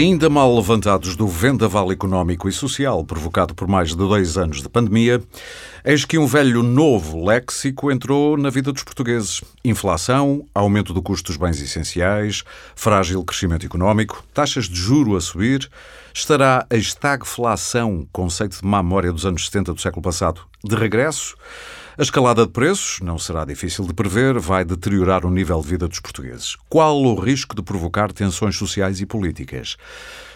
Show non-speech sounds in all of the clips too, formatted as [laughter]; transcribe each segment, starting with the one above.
Ainda mal levantados do vendaval económico e social provocado por mais de dois anos de pandemia, eis que um velho novo léxico entrou na vida dos portugueses. Inflação, aumento do custo dos bens essenciais, frágil crescimento económico, taxas de juro a subir. Estará a estagflação, conceito de má memória dos anos 70 do século passado, de regresso? A escalada de preços, não será difícil de prever, vai deteriorar o nível de vida dos portugueses. Qual o risco de provocar tensões sociais e políticas?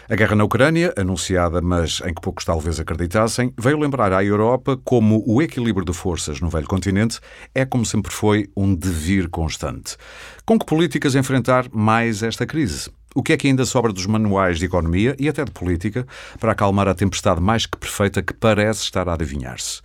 A guerra na Ucrânia, anunciada, mas em que poucos talvez acreditassem, veio lembrar à Europa como o equilíbrio de forças no velho continente é, como sempre foi, um devir constante. Com que políticas enfrentar mais esta crise? O que é que ainda sobra dos manuais de economia e até de política para acalmar a tempestade mais que perfeita que parece estar a adivinhar-se?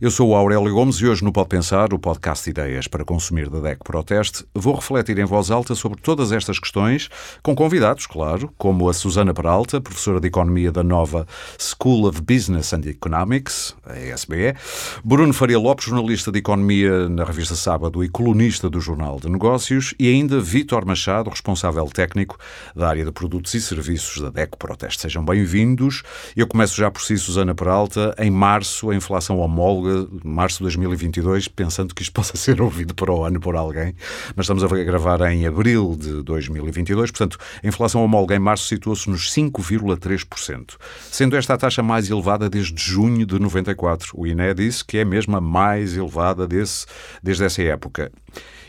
Eu sou o Aurélio Gomes e hoje no Pode Pensar, o podcast Ideias para Consumir da DEC Proteste, vou refletir em voz alta sobre todas estas questões, com convidados, claro, como a Susana Peralta, professora de Economia da nova School of Business and Economics, a ESBE, Bruno Faria Lopes, jornalista de Economia na revista Sábado e colunista do Jornal de Negócios, e ainda Vítor Machado, responsável técnico da área de produtos e serviços da DEC Proteste. Sejam bem-vindos. Eu começo já por si, Susana Peralta. Em março, a inflação homóloga março de 2022, pensando que isto [laughs] possa ser ouvido para o ano por alguém, mas estamos a gravar em abril de 2022, portanto, a inflação homóloga em março situou-se nos 5,3%, sendo esta a taxa mais elevada desde junho de 94. O INE disse que é mesmo a mais elevada desse, desde essa época.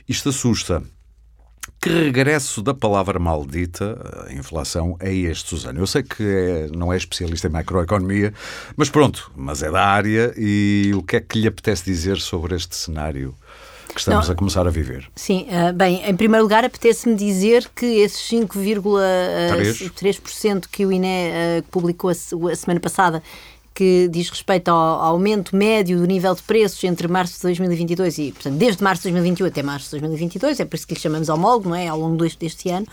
Isto assusta. Que regresso da palavra maldita, a inflação, é este, Susana? Eu sei que é, não é especialista em macroeconomia, mas pronto, mas é da área e o que é que lhe apetece dizer sobre este cenário? que estamos não, a começar a viver. Sim, uh, bem, em primeiro lugar apetece-me dizer que esses 5,3% que o INE uh, publicou a, a semana passada que diz respeito ao, aumento médio do nível de preços entre março de 2022 e, portanto, desde março de 2021 até março de 2022, é por isso que lhe chamamos homólogo, não é? Ao longo deste, deste ano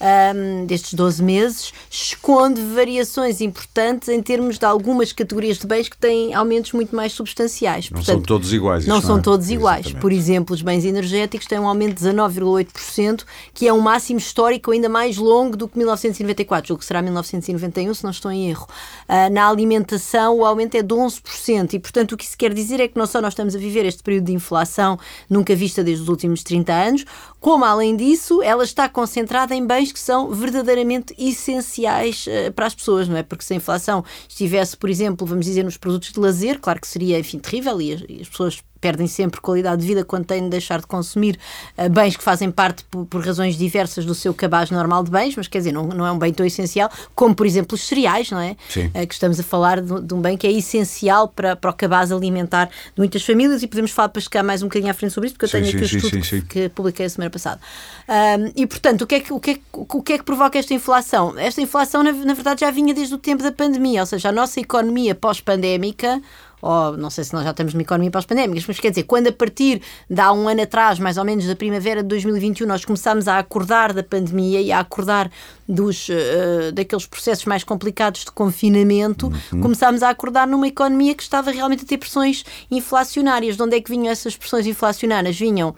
um, destes 12 meses, esconde variações importantes em termos de algumas categorias de bens que têm aumentos muito mais substanciais. Não Portanto, são todos iguais. Não são é? todos iguais. Exatamente. Por exemplo, os bens energéticos têm um aumento de 19,8%, que é um máximo histórico ainda mais longo do que 1994, julgo que será 1991, se não estou em erro. Uh, na alimentação, o aumento é de 11%, e portanto o que isso quer dizer é que não só nós estamos a viver este período de inflação nunca vista desde os últimos 30 anos, como além disso, ela está concentrada em bens que são verdadeiramente essenciais uh, para as pessoas, não é? Porque se a inflação estivesse, por exemplo, vamos dizer, nos produtos de lazer, claro que seria, enfim, terrível e as, e as pessoas perdem sempre qualidade de vida quando têm de deixar de consumir uh, bens que fazem parte por, por, razões diversas do seu cabaz normal de bens, mas quer dizer, não, não é um bem tão essencial como, por exemplo, os cereais, não é? Uh, que estamos a falar de, de, um bem que é essencial para, para o cabaz alimentar de muitas famílias e podemos falar para chegar mais um bocadinho à frente sobre isso, porque eu tenho aqui o estudo sim, que, que, publiquei a semana passada. Uh, e, portanto, o que, é que, o, que é, o que é que provoca esta inflação? Esta inflação, na, na verdade, já vinha desde o tempo da pandemia, ou seja, a nossa economia pós-pandémica ou não sei se nós já estamos numa economia pós-pandémica, mas quer dizer, quando a partir de há um ano atrás, mais ou menos da primavera de 2021, nós começámos a acordar da pandemia e a acordar dos, uh, daqueles processos mais complicados de confinamento, uhum. começámos a acordar numa economia que estava realmente a ter pressões inflacionárias. De onde é que vinham essas pressões inflacionárias? Vinham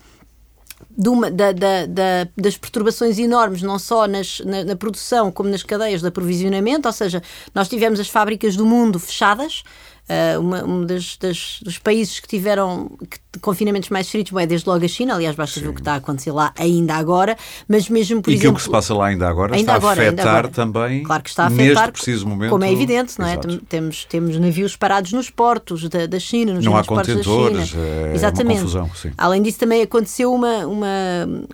uma, da, da, da, das perturbações enormes, não só nas, na, na, produção como nas cadeias de aprovisionamento, ou seja, nós tivemos as fábricas do mundo fechadas, Uh, uma, um das, das, dos países que tiveram que, confinamentos mais estritos é desde logo a China, aliás, basta Sim. ver o que está a acontecer lá ainda agora, mas mesmo por e exemplo. E que o que se passa lá ainda agora ainda está agora, a afetar também. Claro que está a afetar, neste preciso momento. Como é evidente, não é? Temos, temos navios parados nos portos da, da China, nos não há contentores, da China. É Exatamente. Confusão, Além disso, também aconteceu uma, uma,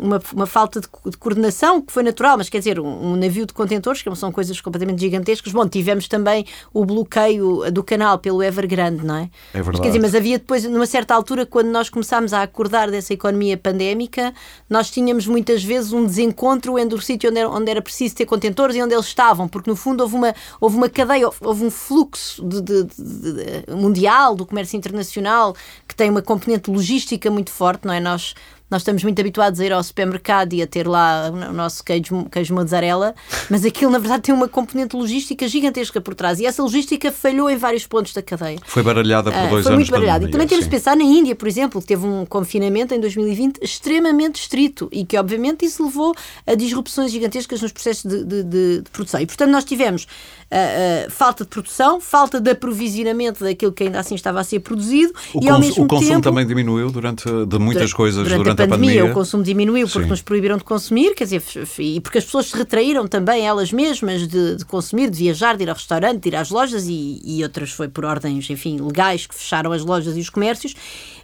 uma, uma falta de, de, coordenação que foi natural, mas quer dizer, um, um navio de contentores, que são coisas completamente gigantescas. Bom, tivemos também o bloqueio do canal pelo Evergrande, não é? é? É verdade. Mas, quer dizer, mas havia depois, numa certa altura, quando nós começámos a acordar dessa economia pandémica, nós tínhamos muitas vezes um desencontro entre o sítio onde era, onde era preciso ter contentores e onde eles estavam, porque no fundo houve uma, houve uma cadeia, houve um fluxo de, de, de, mundial do comércio internacional que tem uma componente logística muito forte, não é? Nós Nós estamos muito habituados a ir ao supermercado e a ter lá o nosso queijo, queijo mozzarella, mas aquilo na verdade tem uma componente logística gigantesca por trás e essa logística falhou em vários pontos da cadeia. Foi baralhada por uh, dois foi anos. Foi muito baralhada. E também temos de pensar na Índia, por exemplo, que teve um confinamento em 2020 extremamente estrito e que obviamente isso levou a disrupções gigantescas nos processos de, de, de, de produção. E portanto nós tivemos uh, uh, falta de produção, falta de aprovisionamento daquilo que ainda assim estava a ser produzido o e ao mesmo o consumo tempo, também diminuiu durante de muitas coisas durante, durante a, pandemia, a pandemia. O consumo diminuiu porque Sim. nos proibiram de consumir, quer dizer, e porque as pessoas se retraíram também elas mesmas de, de consumir, de viajar, de ir ao restaurante, de ir às lojas e, e outras foi por ordens, enfim, legais que fecharam as lojas e os comércios.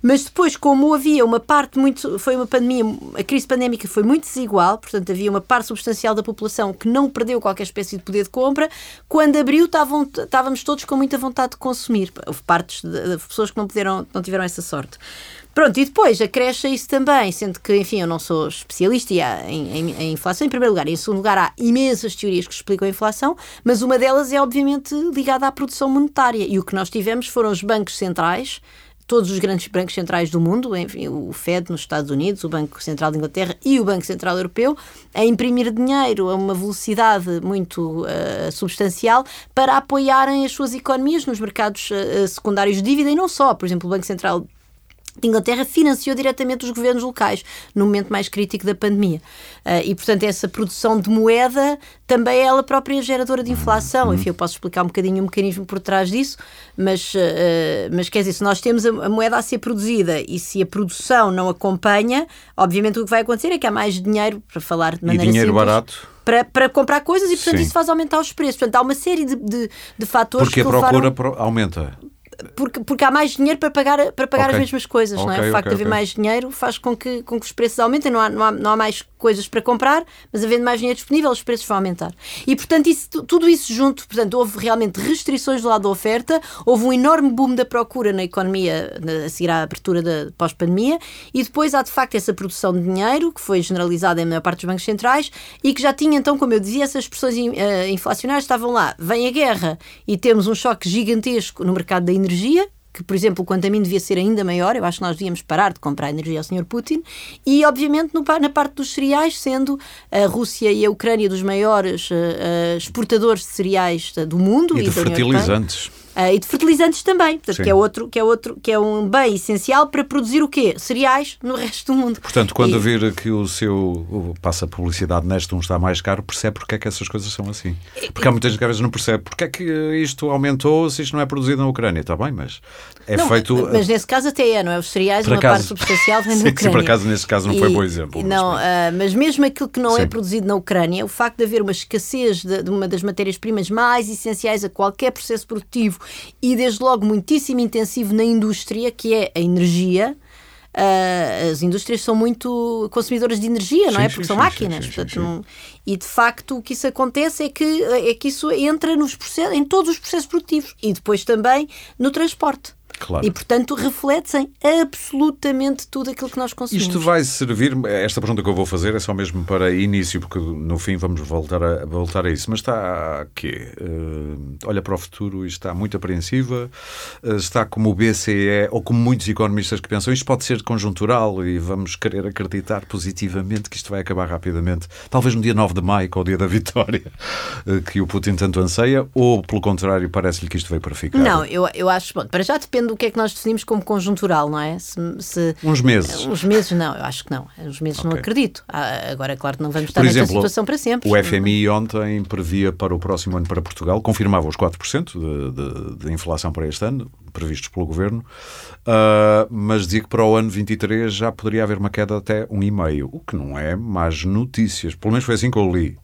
Mas depois, como havia uma parte muito, foi uma pandemia, a crise pandémica foi muito desigual, portanto havia uma parte substancial da população que não perdeu qualquer espécie de poder de compra, quando abriu estavam, estávamos todos com muita vontade de consumir. Houve partes de, de pessoas que não, puderam, não tiveram essa sorte. Pronto, e depois acresce isso também, sendo que, enfim, eu não sou especialista em, em, em, inflação, em primeiro lugar. Em segundo lugar, há imensas teorias que explicam a inflação, mas uma delas é, obviamente, ligada à produção monetária. E o que nós tivemos foram os bancos centrais, todos os grandes bancos centrais do mundo, enfim, o Fed nos Estados Unidos, o Banco Central da Inglaterra e o Banco Central Europeu, a imprimir dinheiro a uma velocidade muito uh, substancial para apoiarem as suas economias nos mercados uh, secundários de dívida e não só. Por exemplo, o Banco Central de Inglaterra financiou diretamente os governos locais no momento mais crítico da pandemia. Uh, e, portanto, essa produção de moeda também é ela própria geradora de inflação. Enfim, eu posso explicar um bocadinho o mecanismo por trás disso, mas, uh, mas quer dizer, se nós temos a, a, moeda a ser produzida e se a produção não acompanha, obviamente o que vai acontecer é que há mais dinheiro, para falar de maneira e dinheiro simples, barato. Para, para comprar coisas e, portanto, Sim. isso faz aumentar os preços. Portanto, há uma série de, de, de fatores Porque a que procura levaram... aumenta. Porque, porque há mais dinheiro para pagar, para pagar Okay. as mesmas coisas, não é? O facto ok, de haver mais dinheiro faz com que, com que os preços aumentem, não há, não, há, não há mais coisas para comprar, mas havendo mais dinheiro disponível, os preços vão aumentar. E, portanto, isso, tu- tudo isso junto, portanto, houve realmente restrições do lado da oferta, houve um enorme boom da procura na economia na- a seguir à abertura da pós-pandemia, e depois há, de facto, essa produção de dinheiro, que foi generalizada em maior parte dos bancos centrais, e que já tinha, então, como eu dizia, essas pressões eh, inflacionárias estavam lá. Vem a guerra e temos um choque gigantesco no mercado da energia, que, por exemplo, quanto a mim devia ser ainda maior, eu acho que nós devíamos parar de comprar energia ao Sr. Putin, e obviamente no na parte dos cereais, sendo a Rússia e a Ucrânia dos maiores eh, exportadores de cereais eh, do mundo E de da União Ah, e de fertilizantes também, portanto, Sim. que é outro, que é outro, que é um bem essencial para produzir o quê? Cereais no resto do mundo. Portanto, quando E- vir que o seu passa publicidade neste um está mais caro, percebe porque é que essas coisas são assim. Porque há muita gente que às vezes não percebe porque é que isto aumentou se isto não é produzido na Ucrânia. Está bem, mas é Não, feito. Mas nesse caso até é, não é? Os cereais, uma acaso- parte substancial vem Sim, [laughs] da sim, Ucrânia. por acaso nesse caso não foi bom exemplo, mas Não, pronto. ah, mas mesmo aquilo que não é Sim. produzido na Ucrânia, o facto de haver uma escassez de, de uma das matérias-primas mais essenciais a qualquer processo produtivo e desde logo muitíssimo intensivo na indústria, que é a energia. ah, as indústrias são muito consumidoras de energia, não Sim, é? sim, Porque são sim, máquinas. sim, sim, portanto, sim. não- E de facto o que isso acontece é que, é que isso entra nos processos, em todos os processos produtivos e depois também no transporte. Claro. E portanto reflete-se em absolutamente tudo aquilo que nós consumimos. Isto vai servir, esta pergunta que eu vou fazer é só mesmo para início, porque no fim vamos voltar a, voltar a isso. Mas está aqui, olha para o futuro e está muito apreensiva, eh, está como o BCE, ou como muitos economistas que pensam, isto pode ser conjuntural e vamos querer acreditar positivamente que isto vai acabar rapidamente, talvez no dia 9 de maio, que é o dia da vitória, [laughs] eh, que o Putin tanto anseia, ou pelo contrário, parece-lhe que isto veio para ficar? Não, eu, eu acho, bom, para já depende do que é que nós definimos como conjuntural, não é? Se, se- Uns meses. Uns meses não, eu acho que não. Uns meses não Ok. acredito. Ah, agora, claro que não vamos estar Por nesta exemplo, situação para sempre. o FMI ontem previa para o próximo ano para Portugal, confirmava os 4% de, de, de inflação para este ano, previstos pelo Governo, ah, mas dizia que para o ano 23 já poderia haver uma queda até 1,5%, o que não é más notícias. Pelo menos foi assim que eu li.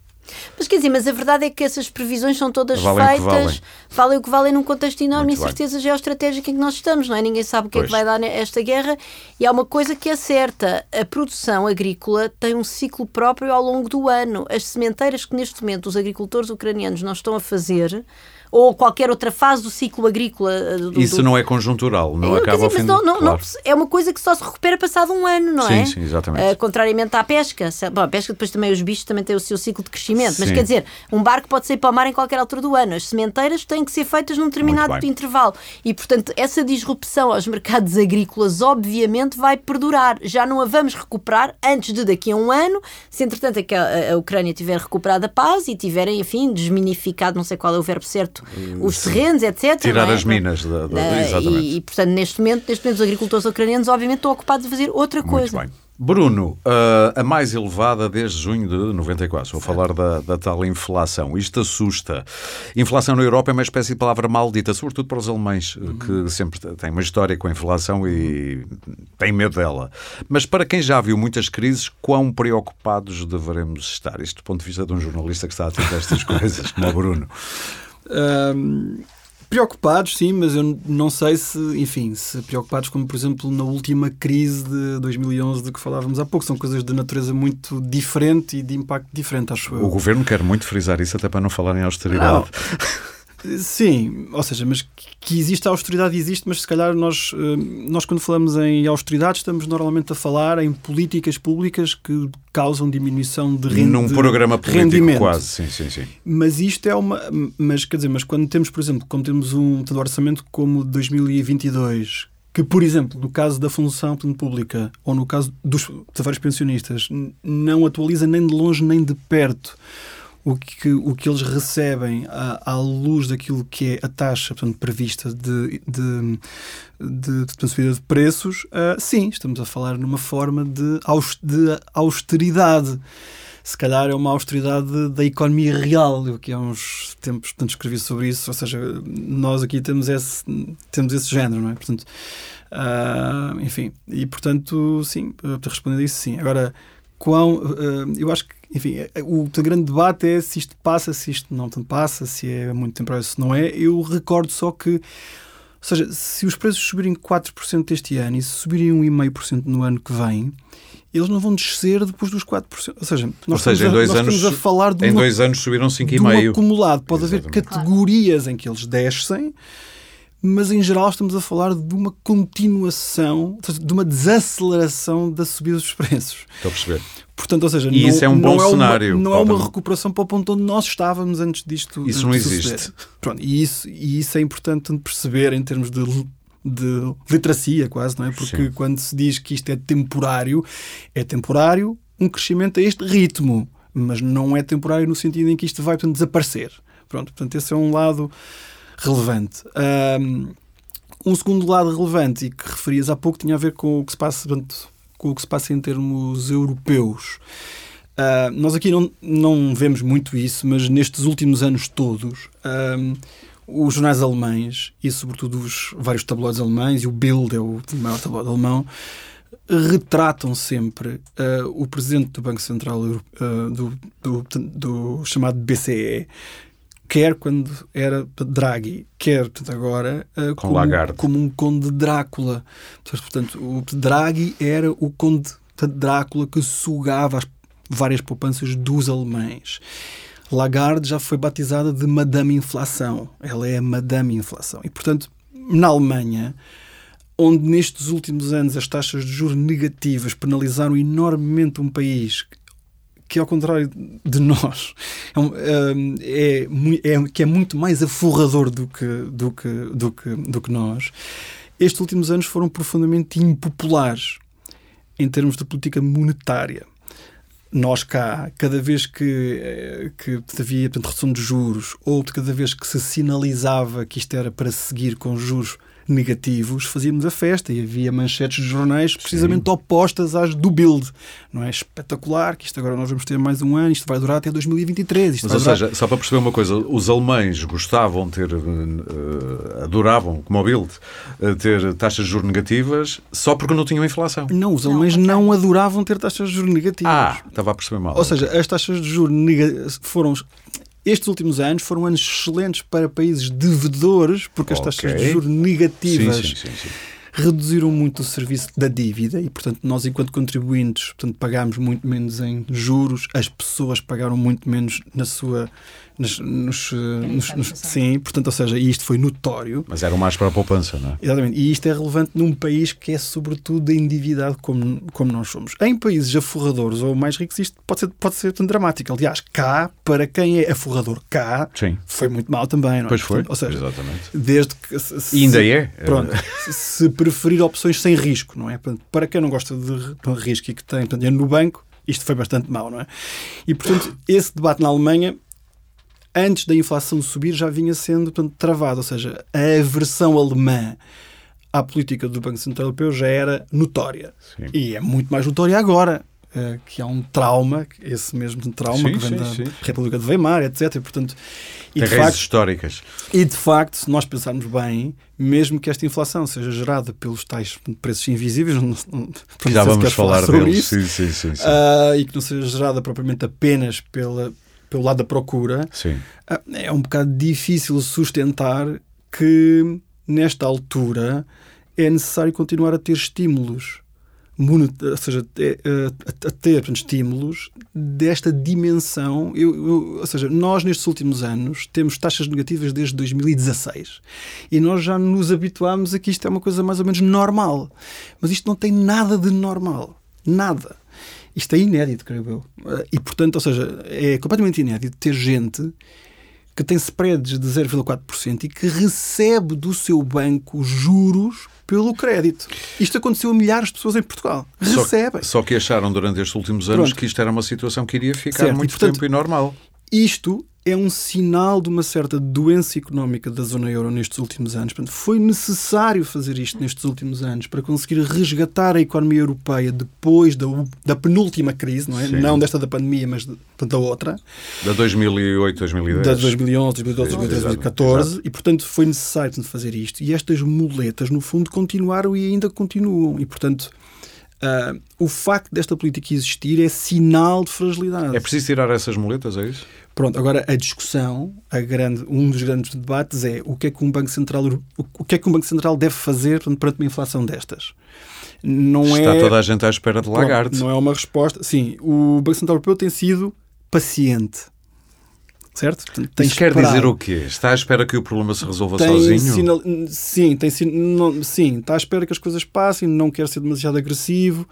Mas quer dizer, mas a verdade é que essas previsões são todas Valem o feitas, valem. valem o que valem num contexto enorme de incerteza geoestratégica em que nós estamos, não é? Ninguém sabe o que é que Pois. vai dar esta guerra e há uma coisa que é certa: a produção agrícola tem um ciclo próprio ao longo do ano. As sementeiras que neste momento os agricultores ucranianos não estão a fazer. Ou qualquer outra fase do ciclo agrícola. eh, Do, Isso do- não é conjuntural, não quer acaba dizer, ao fim mas de... não, não, não- claro. é uma coisa que só se recupera passado um ano, não Sim, é? sim, exatamente. Eh, contrariamente à pesca. Bom, a pesca depois também, os bichos também têm o seu ciclo de crescimento. Mas Sim. quer dizer, um barco pode sair para o mar em qualquer altura do ano. As sementeiras têm que ser feitas num determinado intervalo. E, portanto, essa disrupção aos mercados agrícolas, obviamente, vai perdurar. Já não a vamos recuperar antes de daqui a um ano, se entretanto a, que a- a Ucrânia tiver recuperado a paz e tiverem, enfim, desminificado, não sei qual é o verbo certo, os terrenos, etc. Tirar não é? as minas da- da- Ah, exatamente. E, e, portanto, neste momento, neste momento, os agricultores ucranianos, obviamente, estão ocupados a fazer outra Muito coisa. bem. Bruno, ah, a mais elevada desde junho de 94. Vou falar da, da tal inflação. Isto assusta. Inflação na Europa é uma espécie de palavra maldita, sobretudo para os alemães, Uhum. que sempre têm uma história com a inflação e têm medo dela. Mas para quem já viu muitas crises, quão preocupados devemos estar? Isto do ponto de vista de um jornalista que está a estas [laughs] coisas, como o Bruno. Ahm, preocupados, sim, mas eu não sei se, enfim, se preocupados como, por exemplo, na última crise de 2011 de que falávamos há pouco. São coisas de natureza muito diferente e de impacto diferente, acho eu. O governo quer muito frisar isso, até para não falar em austeridade. [laughs] Sim, ou seja, mas que- existe a austeridade existe, mas se calhar nós, eh, nós quando falamos em austeridade estamos normalmente a falar em políticas públicas que causam diminuição de renda. Num programa político rendimento. quase, sim, sim, sim. Mas isto é uma. Mas quer dizer, mas quando temos, por exemplo, quando temos um orçamento como o de 2022, que, por exemplo, no caso da função pública ou no caso dos vários pensionistas, não atualiza nem de longe nem de perto o que, o que eles recebem à, à luz daquilo que é a taxa portanto, prevista de, de, de, de subida de preços, ah, sim, estamos a falar numa forma de, aus- de austeridade se calhar é uma austeridade da economia real. Eu aqui há uns tempos portanto, escrevi sobre isso, ou seja, nós aqui temos esse, temos esse género, não é? Portanto, ah, enfim, e portanto, sim, responder a isso, sim. Agora, quão, ah, eu acho que, enfim, o, o grande debate é se isto passa, se isto não passa, se é muito temporário, se não é. Eu recordo só que ou seja, se os preços subirem 4% este ano e se subirem 1,5% no ano que vem, eles não vão descer depois dos 4%. Ou seja, nós, Ou seja, estamos, a, nós anos- estamos a falar de, Em uma, dois anos subiram de um 5,5%. acumulado. Pode haver Exatamente. categorias em que eles descem, mas em geral estamos a falar de uma continuação, de uma desaceleração da subida dos preços. Estou a perceber. Portanto, ou seja, E não, isso é um bom não uma- cenário. não é uma Pode- recuperação para o ponto onde nós estávamos antes disto. Isso não existe. Pronto, e, isso, e isso é importante perceber em termos de, de literacia, quase, não é? Porque Sim. quando se diz que isto é temporário, é temporário um crescimento a este ritmo, mas não é temporário no sentido em que isto vai portanto, desaparecer. Pronto, portanto, esse é um lado relevante. Um segundo lado relevante e que referias há pouco tinha a ver com o que se passa, com o que se passa em termos europeus. Ah, nós aqui não, não vemos muito isso, mas nestes últimos anos todos, os jornais alemães e, sobretudo, os vários tabloides alemães, e o Bild é o maior tabloide alemão, retratam sempre ah, o presidente do Banco Central ah, do, do, do chamado BCE, quer quando era Draghi, quer portanto, agora ah, como, como um conde Drácula. Portanto, o Draghi era o conde Drácula que sugava as várias poupanças dos alemães. Lagarde já foi batizada de Madame Inflação. Ela é a Madame Inflação. E, portanto, na Alemanha, onde nestes últimos anos as taxas de juros negativas penalizaram enormemente um país que, ao contrário de nós, é, é, é- que é muito mais aforrador do que, do, que, do, que, do que nós, estes últimos anos foram profundamente impopulares em termos de política monetária. Nós cá, cada vez que, eh, que havia portanto, redução de juros ou cada vez que se sinalizava que isto era para seguir com juros negativos, fazíamos a festa e havia manchetes de jornais precisamente opostas às do Bild. Não é espetacular que isto agora nós vamos ter mais um ano, isto vai durar até 2023. Isto Mas, vai ou durar... seja, só para perceber uma coisa, os alemães gostavam de ter, eh, adoravam, como o Bild, eh, ter taxas de juros negativas só porque não tinham inflação. Não, os alemães ok. não adoravam ter taxas de juros negativas. Ah, estava a perceber mal. Ou seja, as taxas de juros foram. Estes últimos anos foram anos excelentes para países devedores, porque as taxas de juros negativas sim, sim, sim. reduziram muito o serviço da dívida e, portanto, nós, enquanto contribuintes, portanto, pagámos muito menos em juros, as pessoas pagaram muito menos na sua. Nos, nos, nos, sim, portanto, ou seja, isto foi notório. Mas eram mais para a poupança, não é? Exatamente. E isto é relevante num país que é, sobretudo, endividado como, como nós somos. Em países aforradores ou mais ricos, isto pode ser, pode ser tão dramático. Aliás, cá, para quem é aforrador cá, Sim. foi muito mal também, não é? Pois foi. Portanto, ou seja, Exatamente. desde que. Se, E ainda é. Pronto, se- preferir opções sem risco, não é? Portanto, para quem não gosta de ri- de risco e que tem portanto, dinheiro no banco, isto foi bastante mau, não é? E, portanto, esse debate na Alemanha, antes da inflação subir, já vinha sendo portanto, travado. Ou seja, a aversão alemã à política do Banco Central Europeu já era notória. Sim. E é muito mais notória agora. eh, Que há um trauma, esse mesmo trauma Sim, que vem sim, da sim. República de Weimar, etc. E, portanto, e Tem de facto, históricas. e de facto, se nós pensarmos bem, mesmo que esta inflação seja gerada pelos tais preços invisíveis, não, não, Já vamos queres falar sobre deles. isso, Sim, sim, sim. Sim. ah, e que não seja gerada propriamente apenas pela, pelo lado da procura, Sim. ah, é um bocado difícil sustentar que nesta altura é necessário continuar a ter estímulos. Ou seja, é, a a ter portanto, estímulos desta dimensão. Eu, eu- ou seja, nós nestes últimos anos temos taxas negativas desde 2016 e nós já nos habituámos a que isto é uma coisa mais ou menos normal. Mas isto não tem nada de normal. Nada. Isto é inédito, creio eu. E, portanto, ou seja, é completamente inédito ter gente que tem spreads de 0,4% e que recebe do seu banco juros pelo crédito. Isto aconteceu a milhares de pessoas em Portugal. Só, Recebem. só que acharam durante estes últimos anos Pronto. que isto era uma situação que iria ficar Certo, e, muito portanto, tempo e normal. Isto é um sinal de uma certa doença económica da zona euro nestes últimos anos. Portanto, foi necessário fazer isto nestes últimos anos para conseguir resgatar a economia europeia depois da, da penúltima crise, não é? Sim. Não desta da pandemia, mas de- da outra. Da 2008, 2010. Da 2011, 2012, Sim, 2013, exato, 2014 e portanto foi necessário portanto, fazer isto e estas muletas no fundo continuaram e ainda continuam e portanto ah, o facto desta política existir é sinal de fragilidade. É preciso tirar essas muletas, é isso? Pronto, agora a discussão, a grande, um dos grandes debates é o que é que um Banco Central, o que é que um Banco Central deve fazer perante uma inflação destas. Não Está é, toda a gente à espera de Pronto, Lagarde. Não é uma resposta. Sim, o Banco Central Europeu tem sido paciente. Certo? Portanto, Isso quer esperado. dizer o quê? Está à espera que o problema se resolva Tem sozinho? sinal- Sim, tem, não- sim, está à espera que as coisas passem, não quer ser demasiado agressivo,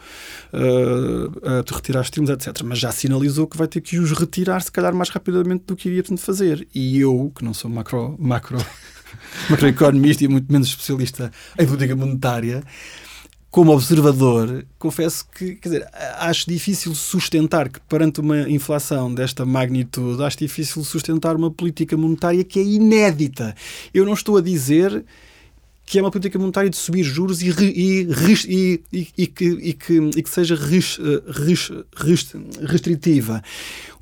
uh, a te retirar estímulos, etc. Mas já sinalizou que vai ter que os retirar, se calhar, mais rapidamente do que iria portanto, fazer. E eu, que não sou macro, macro, [laughs] macroeconomista e muito menos especialista em política monetária, como observador, confesso que, quer dizer, acho difícil sustentar que perante uma inflação desta magnitude, acho difícil sustentar uma política monetária que é inédita. Eu não estou a dizer que é uma política monetária de subir juros e, e, e- e- e que, que- que seja eh, res- res- restritiva.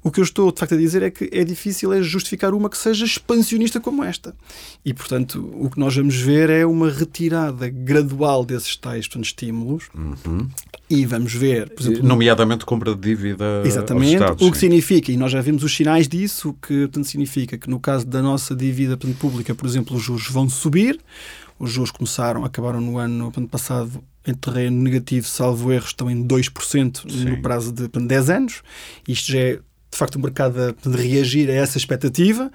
O que eu estou de facto a dizer é que é difícil é justificar uma que seja expansionista como esta. E, portanto, o que nós vamos ver é uma retirada gradual desses tais portanto, estímulos Uhum. e vamos ver, por exemplo, Nomeadamente compra de dívida Exatamente, Estados. o que sim. significa, e nós já vimos os sinais disso, o que portanto, significa que no caso da nossa dívida portanto, pública, por exemplo, os juros vão subir, os juros começaram, acabaram no ano portanto, passado em terreno negativo, salvo erro, estão em 2% no Sim. prazo de portanto, 10 anos. Isto já é, de facto, o mercado a reagir a essa expectativa.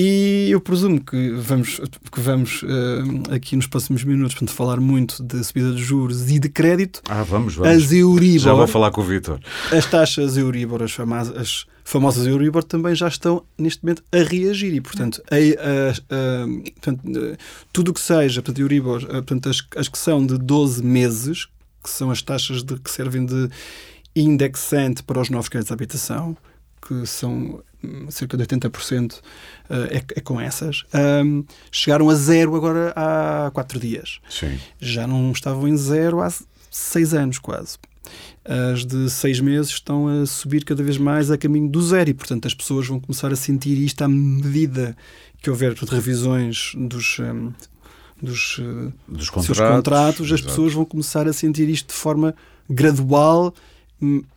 E eu presumo que vamos, que vamos eh, aqui nos próximos minutos portanto, falar muito de subida de juros e de crédito. Ah, vamos, vamos. As Euribor, Já vou falar com o Vítor. as taxas Euribor, as famosas, as famosas Euribor, também já estão neste momento a reagir e, portanto, a, a- a- portanto, tudo o que seja, portanto, Euribor, eh, portanto, as, as que são de 12 meses, que são as taxas de, que servem de indexante para os novos créditos de habitação, que são hum, cerca de 80% eh, é, é com essas, hum, chegaram a zero agora há quatro dias Sim. já não estavam em zero há seis anos quase. As de seis meses estão a subir cada vez mais a caminho do zero e, portanto, as pessoas vão começar a sentir isto à medida que houver portanto, revisões dos, hum, dos eh, Dos seus contratos. contratos, as pessoas vão começar a sentir isto de forma gradual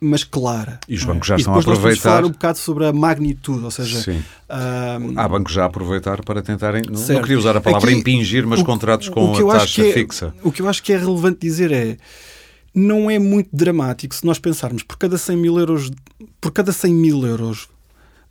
mas clara. E os bancos já estão a aproveitar. Nós falar um bocado sobre a magnitude, ou seja. Uh, há bancos já a aproveitar para tentarem. Não, não queria usar a palavra Aqui, impingir, mas o, contratos com a taxa é, fixa. O que eu acho que é relevante dizer é não é muito dramático se nós pensarmos por cada 100 mil euros, por cada 100 mil euros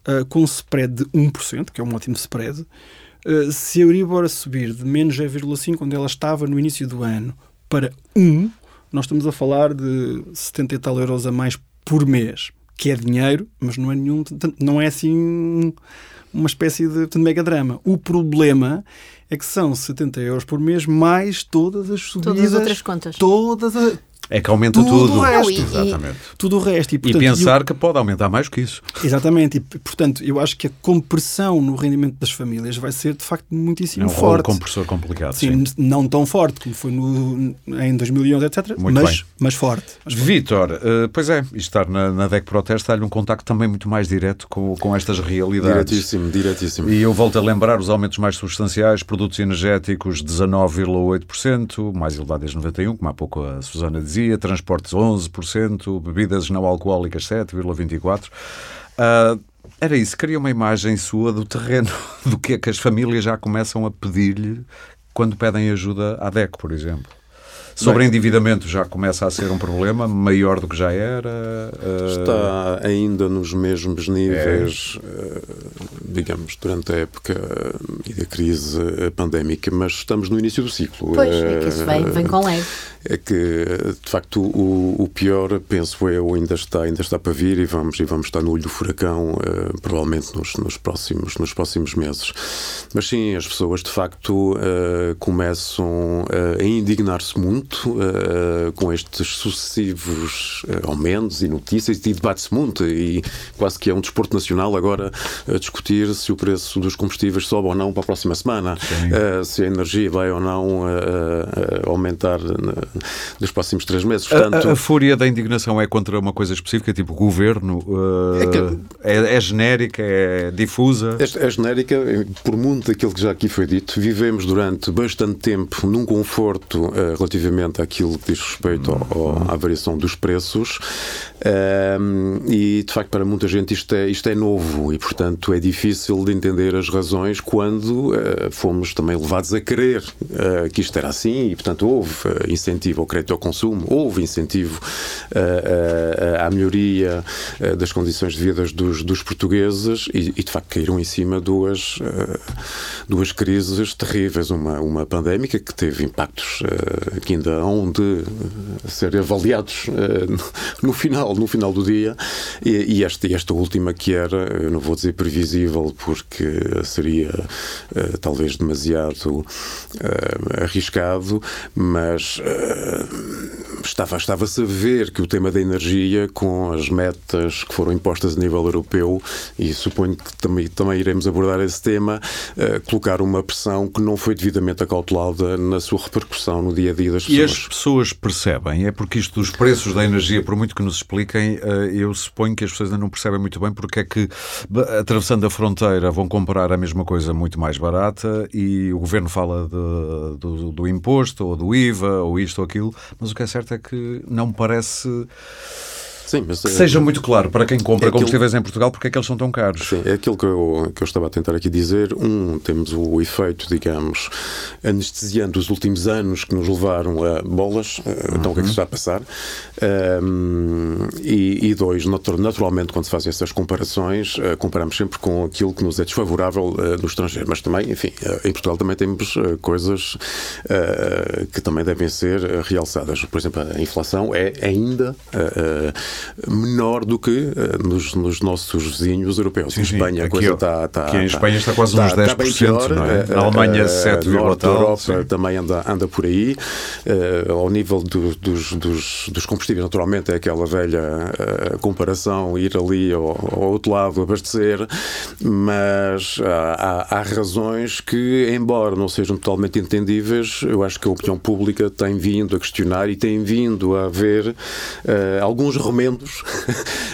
uh, com um spread de 1%, que é um ótimo spread, uh, se a Euribor subir de menos 0,5, onde ela estava no início do ano, para 1, nós estamos a falar de 70 e tal euros a mais por mês, que é dinheiro, mas não é nenhum, não é assim uma espécie de, de mega drama. O problema é que são 70 euros por mês mais todas as subidas. Todas as outras contas. Todas as, é que aumenta tudo. tudo. O resto. Não, e, Exatamente. Tudo o resto. E, portanto, e pensar eu, que pode aumentar mais que isso. Exatamente. E, portanto, eu acho que a compressão no rendimento das famílias vai ser, de facto, muitíssimo é um forte. É um compressor complicado. Sim, sim, não tão forte como foi no, em 2011, etc. Muito mas, bem. mas forte. forte. Vítor, uh, pois é, estar na, na DEC Proteste dá-lhe um contacto também muito mais direto com, com estas realidades. Diretíssimo, diretíssimo. E eu volto a lembrar os aumentos mais substanciais, produtos energéticos 19,8%, mais elevado desde 91, como há pouco a Susana dizia, transportes 11%, bebidas não alcoólicas 7,24%. Uh, era isso, queria uma imagem sua do terreno, [laughs] do que é que as famílias já começam a pedir-lhe quando pedem ajuda à DEC, por exemplo. Sobre endividamento já começa a ser um problema maior do que já era? Uh... Está ainda nos mesmos níveis, é. uh, digamos, durante a época e da crise pandémica, mas estamos no início do ciclo. Pois, é que isso vem, vem com leve. É que, de facto, o, o, pior, penso eu, ainda está, ainda está para vir e vamos, e vamos estar no olho do furacão, uh, provavelmente nos, nos, próximos, nos próximos meses. Mas sim, as pessoas, de facto, começam a indignar-se muito uh, com estes sucessivos uh, aumentos e notícias e debate-se muito e quase que é um desporto nacional agora a discutir se o preço dos combustíveis sobe ou não para a próxima semana, uh, se a energia vai ou não aumentar nos próximos três meses. Portanto, a, a, a, fúria da indignação é contra uma coisa específica, tipo governo? É, que, é, é, genérica, é difusa? É, é genérica, por muito daquilo que já aqui foi dito. Vivemos durante bastante tempo num conforto relativamente relativamente àquilo que diz respeito ao, à variação dos preços. Um, e de facto, para muita gente, isto é, isto é novo e, portanto, é difícil de entender as razões quando uh, fomos também levados a crer uh, que isto era assim e, portanto, houve uh, incentivo ao crédito ao consumo, houve incentivo à melhoria das condições de vida dos, dos portugueses e, e, de facto, caíram em cima duas, duas crises terríveis. Uma, uma pandémica que teve impactos que ainda hão de ser avaliados no final no final do dia. E, e esta, esta última que era, não vou dizer previsível, porque seria talvez demasiado arriscado, mas uh, estava, estava-se a ver que o tema da energia, com as metas que foram impostas a nível europeu, e suponho que também, também iremos abordar esse tema, colocar uma pressão que não foi devidamente acautelada na sua repercussão no dia a dia das pessoas. E as pessoas percebem? É porque isto dos preços da energia, por muito que nos explique, expliquem, eh, eu suponho que as pessoas ainda não percebem muito bem porque é que, atravessando a fronteira, vão comprar a mesma coisa muito mais barata e o governo fala de, do, do imposto ou do IVA ou isto ou aquilo, mas o que é certo é que não parece Sim, mas, que é seja muito claro para quem compra é combustíveis aquilo, em Portugal porque é que eles são tão caros. Sim, é aquilo que eu, que eu estava a tentar aqui dizer. Um, temos o efeito, digamos, anestesiante dos últimos anos que nos levaram a bolas, uhum. então o que é que está a passar? Um, e, e, dois, naturalmente, quando se fazem essas comparações, uh, comparamos sempre com aquilo que nos é desfavorável uh, no estrangeiro, mas também, enfim, uh, em Portugal também temos coisas que também devem ser realçadas. Por exemplo, a inflação é ainda menor do que uh, nos, nos, nossos vizinhos europeus. Sim, em Espanha a coisa está. Tá, aqui em tá, Espanha está quase uns tá, 10%, pior, não é? Na Alemanha, 7, uh, Norte tal, Europa sim. também anda, anda por aí. Uh, ao nível do, dos, dos, dos, combustíveis, naturalmente, é aquela velha uh, comparação, ir ali ao, ao, outro lado abastecer, mas há, há razões que, embora não sejam totalmente entendíveis, eu acho que a opinião pública tem vindo a questionar e tem vindo a haver alguns remédios remendos.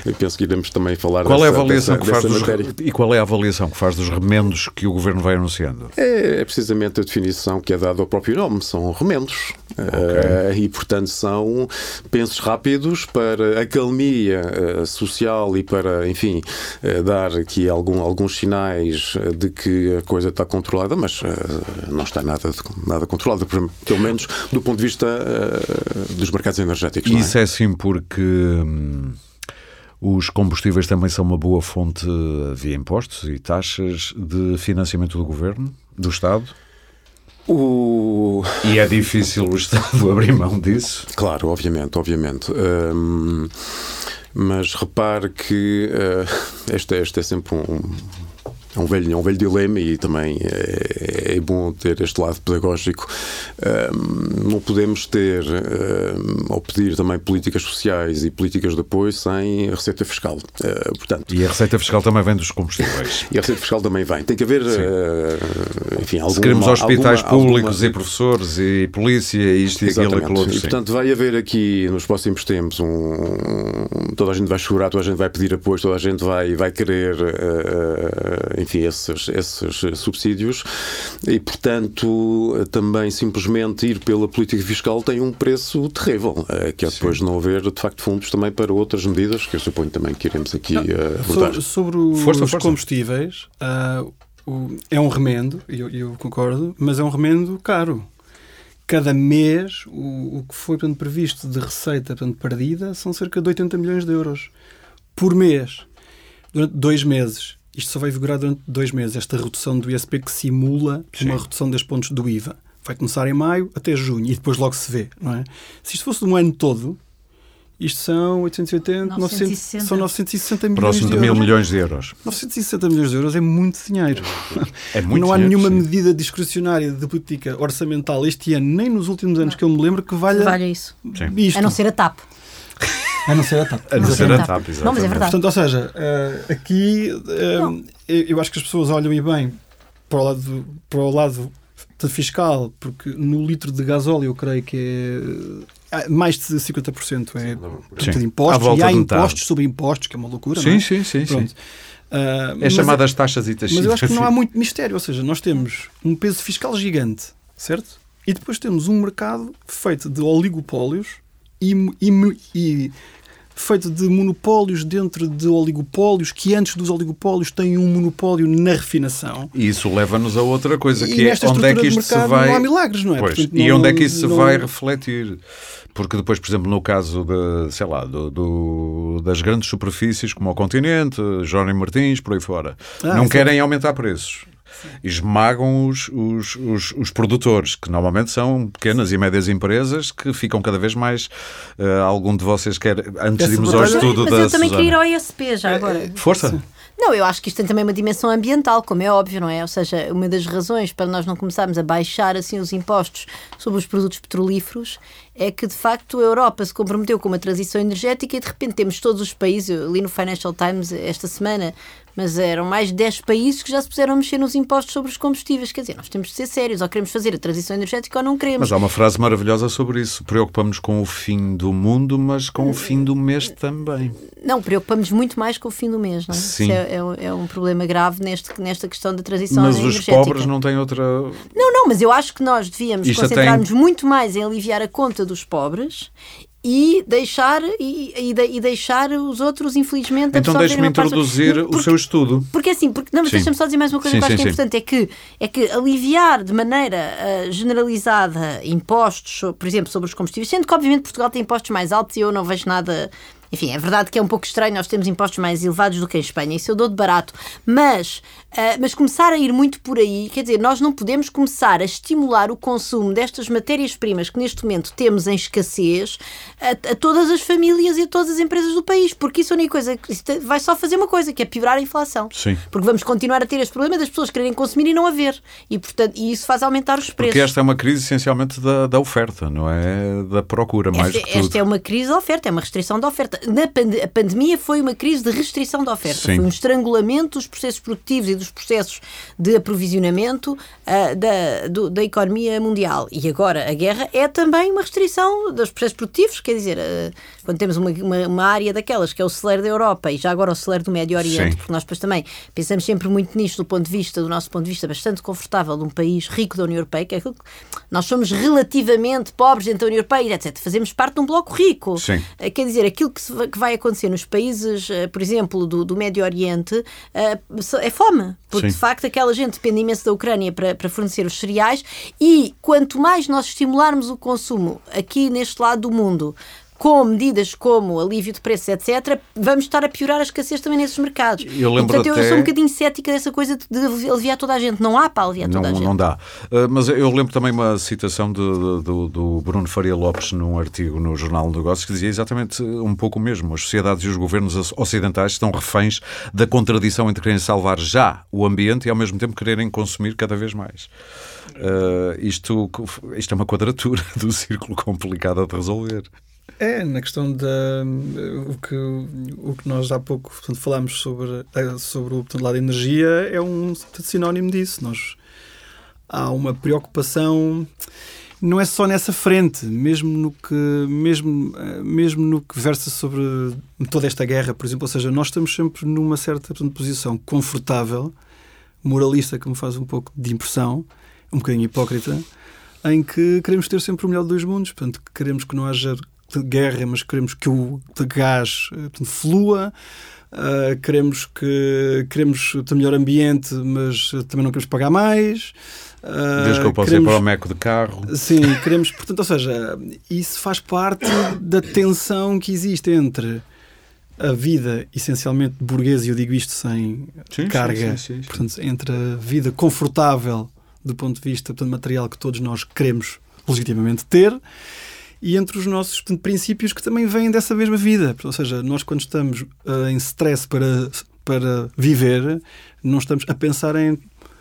Eu penso que iremos também falar qual dessa, é a avaliação dessa, que faz dos, matéria. E qual é a avaliação que faz dos remendos que o Governo vai anunciando? É, é precisamente a definição que é dada ao próprio nome, são remendos. Okay. Uh, e, portanto, são pensos rápidos para acalmia uh, social e para, enfim, uh, dar aqui algum, alguns sinais de que a coisa está controlada, mas não está nada, nada controlada, pelo menos do ponto de vista dos mercados energéticos. Isso é? é sim porque. Hum, os combustíveis também são uma boa fonte via impostos e taxas de financiamento do governo, do Estado? O... E é difícil o Estado [laughs] abrir mão disso? Claro, obviamente, obviamente. Hum, mas repare que uh, este, este é sempre um, é um velho, é um velho dilema e também é, é bom ter este lado pedagógico. Um, não podemos ter um, ou pedir também políticas sociais e políticas de apoio sem receita fiscal. Uh, portanto, e a receita fiscal também vem dos combustíveis. [laughs] e a receita fiscal também vem. Tem que haver, uh, enfim, alguma, Se queremos hospitais alguma, públicos alguma... e professores e polícia e isto e aquilo e aquilo outro. E portanto vai haver aqui nos próximos tempos um, toda a gente vai chorar, toda a gente vai pedir apoio, toda a gente vai, vai querer uh, enfim, esses, esses subsídios e, portanto, também simplesmente ir pela política fiscal tem um preço terrível, que é depois Sim. não haver, de facto, fundos também para outras medidas que eu suponho também que iremos aqui não, abordar. Sobre, sobre os força, força. combustíveis, uh, o, é um remendo, eu, eu concordo, mas é um remendo caro cada mês o, o que foi portanto, previsto de receita portanto, perdida são cerca de 80 milhões de euros por mês durante dois meses. Isto só vai vigorar durante dois meses, esta redução do ISP que simula Sim. uma redução das pontos do IVA. Vai começar em maio até junho e depois logo se vê, não é? Se isto fosse de um ano todo, isto são 880, 900, são 960 milhões Próximo de, de mil milhões de euros. 960 milhões de euros é muito dinheiro. [laughs] É muito Não há dinheiro, nenhuma sim. medida discrecionária de política orçamental este ano, nem nos últimos anos que eu me lembro, que valha, valha isso. Sim. isto. A não ser a TAP. A não ser a TAP. A não ser a TAP, Não, mas é verdade. Portanto, ou seja, uh, aqui uh, eu acho que as pessoas olham e bem para o lado, para o lado fiscal, porque no litro de gasóleo eu creio que é mais de 50% é portanto, de impostos, e há impostos sobre impostos, que é uma loucura. Sim, não é? sim, sim. sim. Uh, é chamadas taxas e taxas. Mas eu acho que não há muito mistério, ou seja, nós temos um peso fiscal gigante, certo? E depois temos um mercado feito de oligopólios e, e, e feito de monopólios dentro de oligopólios que antes dos oligopólios têm um monopólio na refinação. E isso leva-nos a outra coisa, E que é nesta onde é que isto se vai. Não há milagres, não é? Pois, Portanto, e não- onde é que isso se não- vai refletir? Porque depois, por exemplo, no caso de, sei lá, do, do- das grandes superfícies como o Continente, Jónio Martins, por aí fora, Ah, não sim. querem aumentar preços. Esmagam os, os, os, os produtores, que normalmente são pequenas e médias empresas que ficam cada vez mais. eh, algum de vocês quer, antes de irmos ao estudo mas da eu também Susana. queria ir ao ISP já agora. Força! Não, eu acho que isto tem também uma dimensão ambiental, como é óbvio, não é? Ou seja, uma das razões para nós não começarmos a baixar assim os impostos sobre os produtos petrolíferos é que de facto a Europa se comprometeu com uma transição energética e de repente temos todos os países, eu li no Financial Times esta semana, mas eram mais de 10 países que já se puseram a mexer nos impostos sobre os combustíveis. Quer dizer, nós temos de ser sérios, ou queremos fazer a transição energética ou não queremos. Mas há uma frase maravilhosa sobre isso. Preocupamos com o fim do mundo, mas com o fim do mês também. Não, preocupamos muito mais com o fim do mês, não é? Sim. Isso é, é um- é um problema grave neste, nesta questão da transição Mas os energética. pobres não têm outra. Não, não, mas eu acho que nós devíamos Isto concentrar-nos muito mais em aliviar a conta dos pobres e deixar, e, e e deixar os outros, infelizmente, Então deixe-me uma parte- introduzir Porque- o seu estudo. porque assim, porque, não, mas deixa-me só dizer mais uma coisa Sim, que eu acho sim, que é sim. importante: é que, é que aliviar de maneira ah, generalizada impostos, por exemplo, sobre os combustíveis, sendo que obviamente Portugal tem impostos mais altos e eu não vejo nada. Enfim, é verdade que é um pouco estranho, nós temos impostos mais elevados do que em Espanha, isso eu dou de barato. Mas, ah, mas começar a ir muito por aí, quer dizer, nós não podemos começar a estimular o consumo destas matérias-primas que neste momento temos em escassez a, a todas as famílias e a todas as empresas do país, porque isso é a única coisa isso vai só fazer uma coisa, que é piorar a inflação. Sim. Porque vamos continuar a ter este problema das pessoas quererem consumir e não haver. E, portanto, e isso faz aumentar os preços. Porque esta é uma crise essencialmente da, da oferta, não é da procura, mais esta, que tudo. esta é uma crise da oferta, é uma restrição da oferta. Na pand a pandemia foi uma crise de restrição da oferta, Sim. foi um estrangulamento dos processos produtivos e dos processos de aprovisionamento uh, da, do, da economia mundial. E agora a guerra é também uma restrição dos processos produtivos, quer dizer, uh, quando temos uma, uma, uma, área daquelas que é o celeiro da Europa e já agora o celeiro do Médio Oriente, Sim. porque nós depois também pensamos sempre muito nisto do ponto de vista, do nosso ponto de vista bastante confortável de um país rico da União Europeia, que é aquilo que nós somos relativamente pobres dentro da União Europeia, etc. Fazemos parte de um bloco rico. Sim. Uh, quer dizer, aquilo que, se, que, vai acontecer nos países, uh, por exemplo, do, do Médio Oriente, uh, é fome. Porque, Sim. de facto, aquela gente depende imenso da Ucrânia para, para fornecer os cereais e quanto mais nós estimularmos o consumo aqui neste lado do mundo, com medidas como alívio de preços, etc., vamos estar a piorar a escassez também nesses mercados. Eu lembro Portanto, até... eu sou um bocadinho cética dessa coisa de aliviar toda a gente. Não há para aliviar toda não, a gente. Não dá. Uh, mas eu lembro também uma citação do, do, do, Bruno Faria Lopes num artigo no Jornal de Negócios que dizia exatamente um pouco o mesmo. As sociedades e os governos ocidentais estão reféns da contradição entre querem salvar já o ambiente e ao mesmo tempo quererem consumir cada vez mais. Uh, isto, isto é uma quadratura [laughs] do círculo complicado de resolver. É, na questão da. O que, o que nós há pouco portanto, falámos sobre, eh, sobre o portanto, lado da energia é um sinónimo disso. Nós, há uma preocupação. Não é só nessa frente, mesmo no que, mesmo, eh, mesmo no que versa sobre toda esta guerra, por exemplo. Ou seja, nós estamos sempre numa certa portanto, posição confortável, moralista, que me faz um pouco de impressão, um bocadinho hipócrita, em que queremos ter sempre o melhor dos mundos. Portanto, queremos que não haja guerra, mas queremos que o gás eh, portanto, flua. Uh, queremos que queremos ter melhor ambiente, mas também não queremos pagar mais. Uh, Desde que eu possa queremos, ir para o meco de carro. Sim, queremos, portanto, ou seja, isso faz parte da tensão que existe entre a vida essencialmente burguesa, e eu digo isto sem sim, carga, sim, sim, portanto, entre a vida confortável do ponto de vista portanto, material que todos nós queremos legitimamente ter e entre os nossos portanto, princípios que também vêm dessa mesma vida. Ou seja, nós quando estamos uh, em stress para, para viver, não estamos a pensar em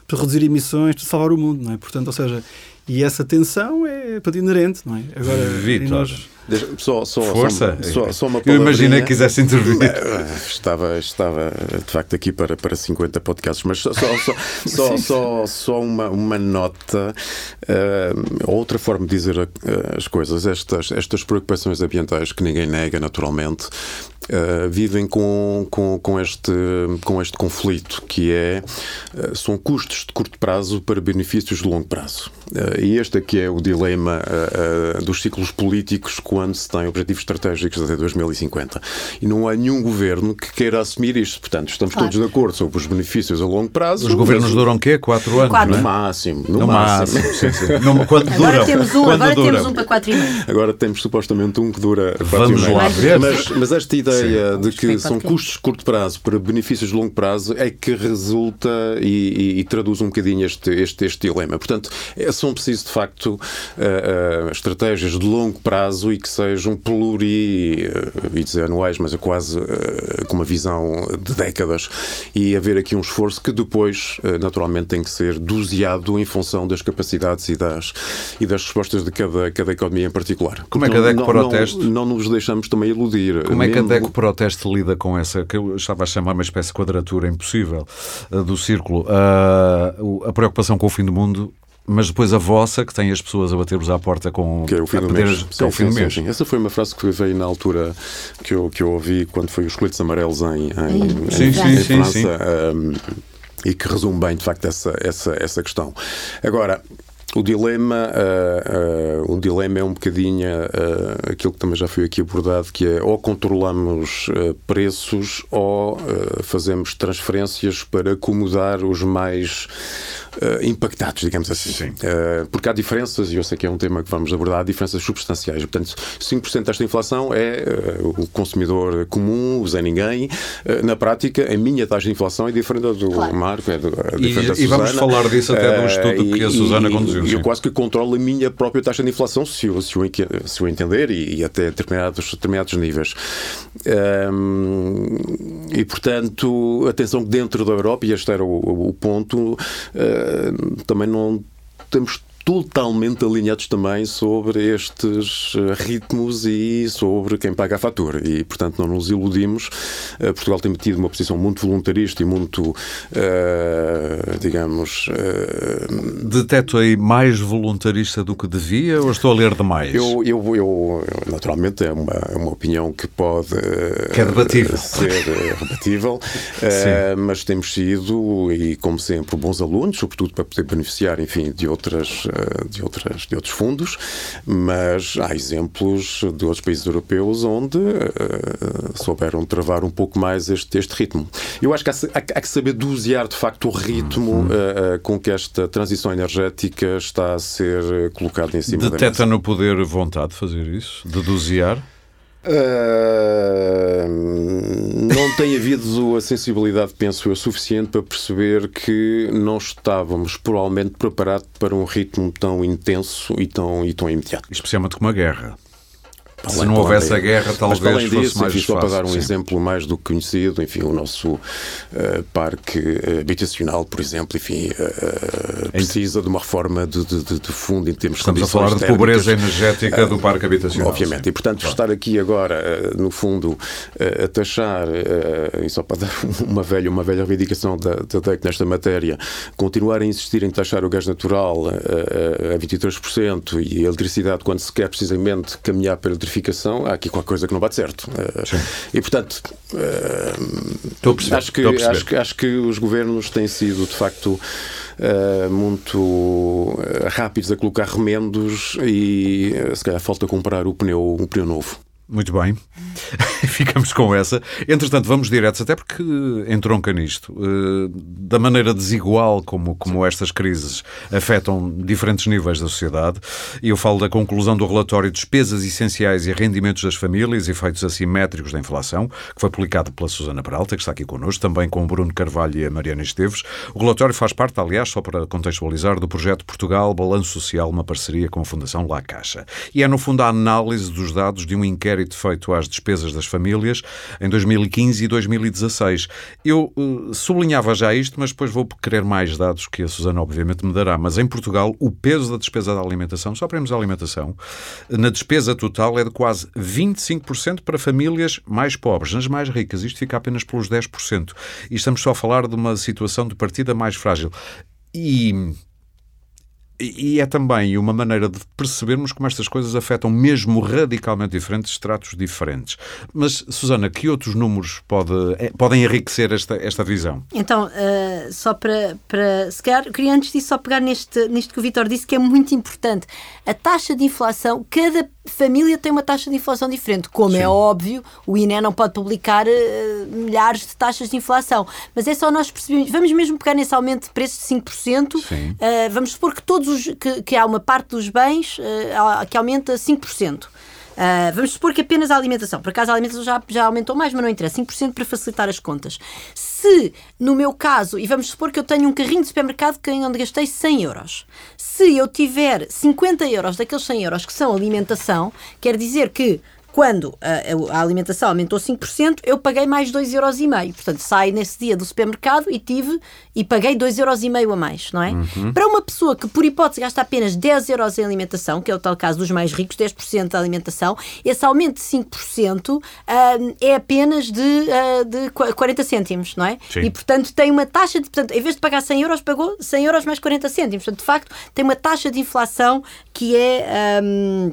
reduzir emissões, de salvar o mundo, não é? Portanto, ou seja, e essa tensão é para inerente, não é? Agora, Vitor, nós... só, só, Força. Só, só, uma Eu imaginei que quisesse intervir. Estava, estava de facto aqui para, para 50 podcasts, mas só, só, só, [laughs] só, uma, uma nota, uh, outra forma de dizer uh, as coisas, estas, estas preocupações ambientais que ninguém nega naturalmente, Uh, vivem com, com, com, este, com este conflito, que é uh, são custos de curto prazo para benefícios de longo prazo. Uh, e este aqui é o dilema dos ciclos políticos quando se tem objetivos estratégicos até 2050. E não há nenhum governo que queira assumir isto. Portanto, estamos claro. todos de acordo sobre os benefícios a longo prazo. Os governos duram o quê? Quatro anos? Quatro. No máximo. No, no máximo. máximo. sim, sim. [laughs] No, quando agora dura. Temos um, agora dura. temos um para quatro e meio. Agora temos supostamente um que dura quatro Vamos e meio. lá ver. Mas, mas esta ideia Sim, de que são custos de curto prazo para benefícios de longo prazo é que resulta e, e, e traduz um bocadinho este, este, este dilema. Portanto, é, são preciso de facto uh, uh, estratégias de longo prazo e que sejam pluri, uh, dizer anuais, mas é quase com uma visão de décadas e haver aqui um esforço que depois, naturalmente, tem que ser doseado em função das capacidades e das, e das respostas de cada, cada economia em particular. Como é que a DECO proteste? Não, não, nos deixamos também iludir. Como é que a DECO proteste lida com essa, que eu estava a chamar uma espécie de quadratura impossível do círculo? Uh, a preocupação com o fim do mundo mas depois a vossa, que tem as pessoas a bater-vos à porta com que é o fim do mês. Que é o fim sim, do mês. Sim, sim. Essa foi uma frase que veio na altura que eu, que eu ouvi quando foi os coletes amarelos em, em, sim, em, em França. Um, e que resume bem, de facto, essa, essa, essa questão. Agora, o dilema, uh, uh, o dilema é um bocadinho uh, aquilo que também já foi aqui abordado, que é ou controlamos preços ou fazemos transferências para acomodar os mais uh, impactados, digamos assim. Uh, porque há diferenças, e eu sei que é um tema que vamos abordar, há diferenças substanciais. Portanto, 5% desta inflação é uh, o consumidor comum, o Zé Ninguém. na prática, a minha taxa de inflação é diferente do claro. Marco, é, do, é diferente e, da Susana. E vamos falar disso até de um estudo que a Susana conduziu. E eu quase que controlo a minha própria taxa de inflação, se eu, se eu, se eu entender, e, e até determinados, determinados níveis. Um, e, portanto, atenção que dentro da Europa, e este era o, o ponto, uh, também não temos totalmente alinhados também sobre estes eh, ritmos e sobre quem paga a fatura. E, portanto, não nos iludimos. Uh, Portugal tem tido uma posição muito voluntarista e muito, uh, digamos. Uh... Deteto aí mais voluntarista do que devia ou estou a ler demais? Eu, eu, eu naturalmente, é uma, é uma opinião que pode que é debatível. ser rebatível, [laughs] mas temos sido, e como sempre, bons alunos, sobretudo para poder beneficiar, enfim, de outras de, outras, de outros fundos, mas há exemplos de outros países europeus onde uh, souberam travar um pouco mais este, este ritmo. Eu acho que há, há, que saber dosear de facto o ritmo uh, com que esta transição energética está a ser colocada em cima Deteta da mesa. no poder vontade de fazer isso? De dosear? Não tem havido a sensibilidade, penso eu, suficiente para perceber que não estávamos provavelmente preparados para um ritmo tão intenso e tão, e tão imediato. Especialmente com uma guerra. Se não houvesse a guerra, talvez Mas, além disso, mais enfim, fácil. Só para dar um sim. exemplo mais do que conhecido, enfim, o nosso uh, parque habitacional, por exemplo, enfim, uh, precisa de uma reforma de, de, de, fundo em termos Estamos de a falar de térmicas. pobreza energética uh, do parque habitacional. Obviamente, sim. e portanto claro. estar aqui agora, no fundo, a taxar, e só para [laughs] dar uma velha, uma velha reivindicação da, da DEC nesta matéria, continuar a insistir em taxar o gás natural a 23% e a eletricidade quando se quer precisamente caminhar para a eletrificação, há aqui qualquer coisa que não bate certo. Sim. E, portanto, Estou a acho, que, estou a acho, que, acho que os governos têm sido, de facto, Uh, muito rápidos a colocar remendos e se calhar falta comprar o pneu, um pneu novo. Muito bem, [laughs] ficamos com essa. Entretanto, vamos diretos, até porque entronca nisto, da maneira desigual como, como estas crises afetam diferentes níveis da sociedade. E eu falo da conclusão do relatório Despesas Essenciais e Rendimentos das Famílias, Efeitos Assimétricos da Inflação, que foi publicado pela Susana Peralta, que está aqui connosco, também com o Bruno Carvalho e a Mariana Esteves. O relatório faz parte, aliás, só para contextualizar, do projeto Portugal Balanço Social, uma parceria com a Fundação La Caixa. E é, no fundo, a análise dos dados de um inquérito inquérito feito às despesas das famílias em 2015 e 2016. Eu uh, sublinhava já isto, mas depois vou querer mais dados que a Susana obviamente me dará. Mas em Portugal, o peso da despesa da alimentação, só para irmos à alimentação, na despesa total é de quase 25% para famílias mais pobres. Nas mais ricas, isto fica apenas pelos 10%. E estamos só a falar de uma situação de partida mais frágil. E e é também uma maneira de percebermos como estas coisas afetam mesmo radicalmente diferentes estratos diferentes. Mas, Susana, que outros números pode, podem enriquecer esta, esta visão? Então, uh, só para, para. Se calhar, queria antes disso só pegar neste, nisto que o Vitor disse, que é muito importante. A taxa de inflação, cada família tem uma taxa de inflação diferente. Como Sim. é óbvio, o INE não pode publicar uh, milhares de taxas de inflação. Mas é só nós percebermos. Vamos mesmo pegar nesse aumento de preços de 5%. Uh, vamos supor que todos os, que, que, há uma parte dos bens uh, que aumenta 5%. Uh, vamos supor que apenas a alimentação, por acaso a alimentação já, já aumentou mais, mas não interessa, 5% para facilitar as contas. Se, no meu caso, e vamos supor que eu tenho um carrinho de supermercado onde gastei 100 euros, se eu tiver 50 euros daqueles 100 euros que são alimentação, quer dizer que quando a, a, alimentação aumentou 5%, eu paguei mais 2,5€. Portanto, saio nesse dia do supermercado e tive e paguei 2,5€ a mais, não é? Uhum. Para uma pessoa que, por hipótese, gasta apenas 10 euros em alimentação, que é o tal caso dos mais ricos, 10% da alimentação, esse aumento de 5% uh, é apenas de, uh, de 40 cêntimos, não é? Sim. E, portanto, tem uma taxa de. Portanto, em vez de pagar 100 euros, pagou 100 euros mais 40 cêntimos. Portanto, de facto, tem uma taxa de inflação que é. Um,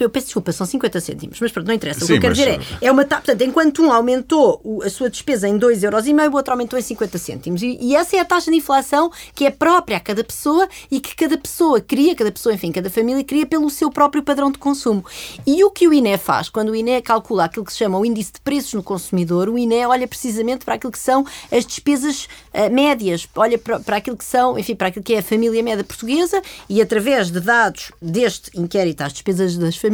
eu peço desculpa, são 50 cêntimos, mas pronto, não interessa. Sim, o que eu quero dizer é, é uma portanto, enquanto um aumentou a sua despesa em 2,5€, o outro aumentou em 50 cêntimos. E, e, essa é a taxa de inflação que é própria a cada pessoa e que cada pessoa cria, cada pessoa, enfim, cada família cria pelo seu próprio padrão de consumo. E o que o INE faz, quando o INE calcula aquilo que se chama o índice de preços no consumidor, o INE olha precisamente para aquilo que são as despesas uh, médias, olha para, para aquilo que são, enfim, para aquilo que é a família média portuguesa e através de dados deste inquérito às despesas das famílias,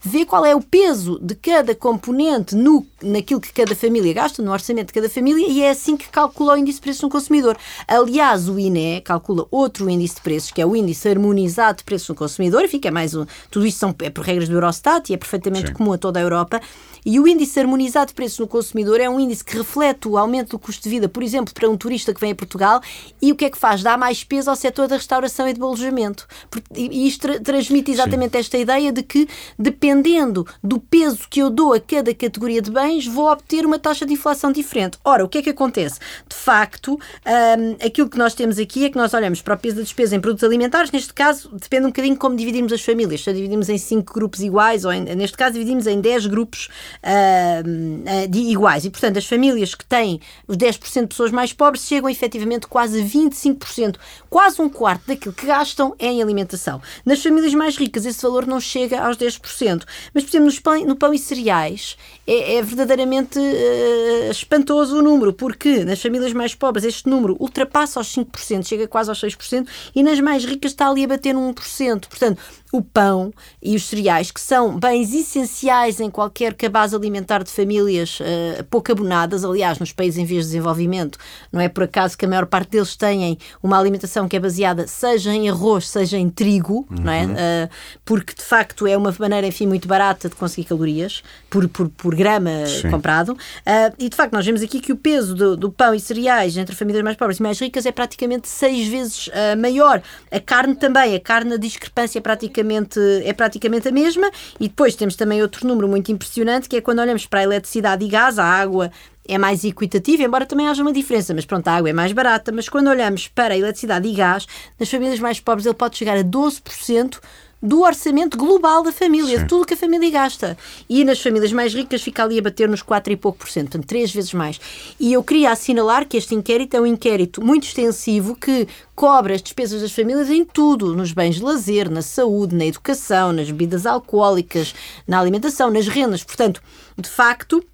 vê qual é o peso de cada componente no, naquilo que cada família gasta, no orçamento de cada família, e é assim que calcula o índice de preços no consumidor. Aliás, o INE calcula outro índice de preços, que é o índice harmonizado de preços no consumidor, e fica mais um. Tudo isto são, é por regras do Eurostat e é perfeitamente Sim. comum a toda a Europa. E o índice harmonizado de preços no consumidor é um índice que reflete o aumento do custo de vida, por exemplo, para um turista que vem a Portugal, e o que é que faz? Dá mais peso ao setor da restauração e do alojamento. E isto tra transmite exatamente Sim. esta ideia de que, dependendo do peso que eu dou a cada categoria de bens, vou obter uma taxa de inflação diferente. Ora, o que é que acontece? De facto, um, aquilo que nós temos aqui é que nós olhamos para o peso da despesa em produtos alimentares, neste caso, depende um bocadinho como dividimos as famílias. Se dividimos em 5 grupos iguais, ou em, neste caso, dividimos em 10 grupos uh, de iguais. E, portanto, as famílias que têm os 10% de pessoas mais pobres chegam efetivamente quase a 25%, quase um quarto daquilo que gastam é em alimentação. Nas famílias mais ricas, esse valor não chega aos 10%. Mas, por exemplo, pão, no pão e cereais, é, é verdadeiramente uh, espantoso o número, porque nas famílias mais pobres este número ultrapassa os 5%, chega quase aos 6%, e nas mais ricas está ali a bater no 1%. Portanto, o pão e os cereais, que são bens essenciais em qualquer cabaz alimentar de famílias uh, pouco abonadas, aliás, nos países em vias de desenvolvimento, não é por acaso que a maior parte deles têm uma alimentação que é baseada seja em arroz, seja em trigo, uhum. não é? Uh, porque de facto é uma maneira, enfim, muito barata de conseguir calorias por, por, por grama Sim. comprado. Uh, e de facto, nós vemos aqui que o peso do, do, pão e cereais entre famílias mais pobres e mais ricas é praticamente seis vezes maior. A carne também, a carne, a discrepância é praticamente praticamente, é praticamente a mesma. E depois temos também outro número muito impressionante, que é quando olhamos para a eletricidade e gás, a água é mais equitativa, embora também haja uma diferença, mas pronto, a água é mais barata. Mas quando olhamos para a eletricidade e gás, nas famílias mais pobres ele pode chegar a 12% do orçamento global da família, Sim. de tudo que a família gasta. E nas famílias mais ricas fica ali a bater nos 4 e pouco por cento, portanto, três vezes mais. E eu queria assinalar que este inquérito é um inquérito muito extensivo que cobra as despesas das famílias em tudo, nos bens de lazer, na saúde, na educação, nas bebidas alcoólicas, na alimentação, nas rendas. Portanto, de facto,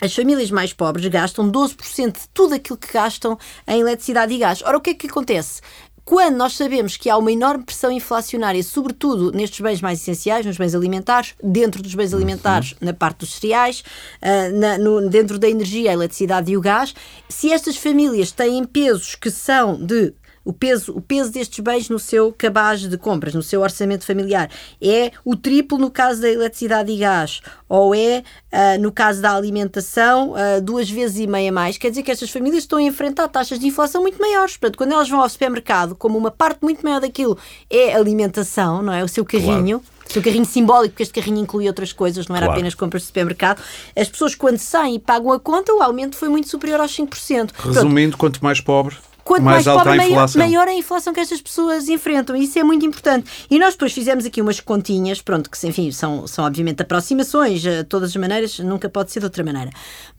as famílias mais pobres gastam 12% de tudo aquilo que gastam em eletricidade e gás. Ora, o que é que acontece? Quando nós sabemos que há uma enorme pressão inflacionária, sobretudo nestes bens mais essenciais, nos bens alimentares, dentro dos bens alimentares, uhum. na parte dos cereais, uh, na, no, dentro da energia, a eletricidade e o gás, se estas famílias têm pesos que são de o peso, o peso destes bens no seu cabaz de compras, no seu orçamento familiar, é o triplo no caso da eletricidade e gás, ou é, uh, no caso da alimentação, uh, duas vezes e meia mais. Quer dizer que estas famílias estão a enfrentar taxas de inflação muito maiores. Portanto, quando elas vão ao supermercado, como uma parte muito maior daquilo é alimentação, não é? O seu carrinho. Claro seu carrinho simbólico, porque este carrinho inclui outras coisas, não era claro. apenas compras de supermercado. As pessoas, quando saem e pagam a conta, o aumento foi muito superior aos 5%. Resumindo, Pronto. quanto mais pobre, quanto mais, mais pobre, maior, maior, a inflação que estas pessoas enfrentam. Isso é muito importante. E nós depois fizemos aqui umas continhas, pronto, que enfim, são, são obviamente aproximações, de todas as maneiras, nunca pode ser de outra maneira.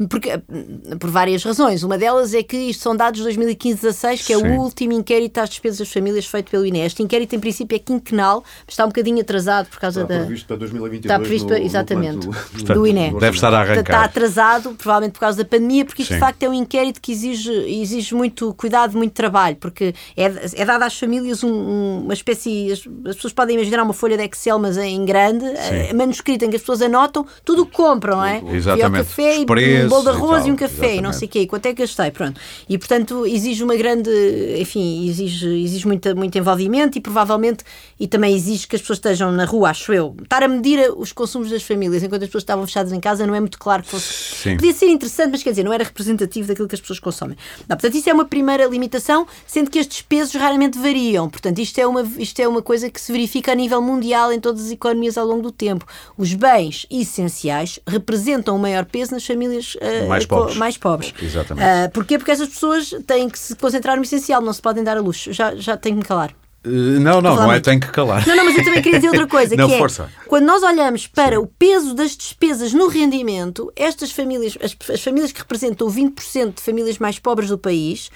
Porque, por várias razões. Uma delas é que isto são dados de 2015-16, que é Sim. o último inquérito às despesas das famílias feito pelo INE. Este inquérito, em princípio, é quinquenal, mas está um bocadinho atrasado por causa está da. Está previsto para 2022. Está previsto, no, exatamente, no Portanto, do INE. Deve estar a arrancar. Está atrasado, provavelmente por causa da pandemia, porque isto Sim. de facto é um inquérito que exige, exige muito cuidado, muito trabalho, porque é, é dada às famílias um, um, uma espécie. As, as, pessoas podem imaginar uma folha de Excel, mas em grande, é, manuscrita, em que as pessoas anotam tudo o que compram, não é? Exatamente. E café, e um bolo de arroz e, e um café, exatamente. e não sei o quê, quanto é que gastei, pronto. E portanto exige uma grande. Enfim, exige, exige muita, muito envolvimento e provavelmente. E também exige que as pessoas estejam na rua, acho eu. Estar a medir os consumos das famílias enquanto as pessoas estavam fechadas em casa não é muito claro que fosse. Sim. Podia ser interessante, mas quer dizer, não era representativo daquilo que as pessoas consomem. Não, portanto, isso é uma primeira limitação, sendo sendo que estes pesos raramente variam. Portanto, isto é, uma, isto é uma coisa que se verifica a nível mundial em todas as economias ao longo do tempo. Os bens essenciais representam o maior peso nas famílias uh, mais, pobres. mais pobres. Exatamente. Uh, porquê? Porque essas pessoas têm que se concentrar no essencial, não se podem dar a luxo. Já, já tenho que me calar. Uh, não, não, não é tenho que calar. Não, não, mas eu também queria dizer outra coisa, [laughs] não, que é, força. quando nós olhamos para Sim. o peso das despesas no rendimento, estas famílias, as, as famílias que representam 20% de famílias mais pobres do país,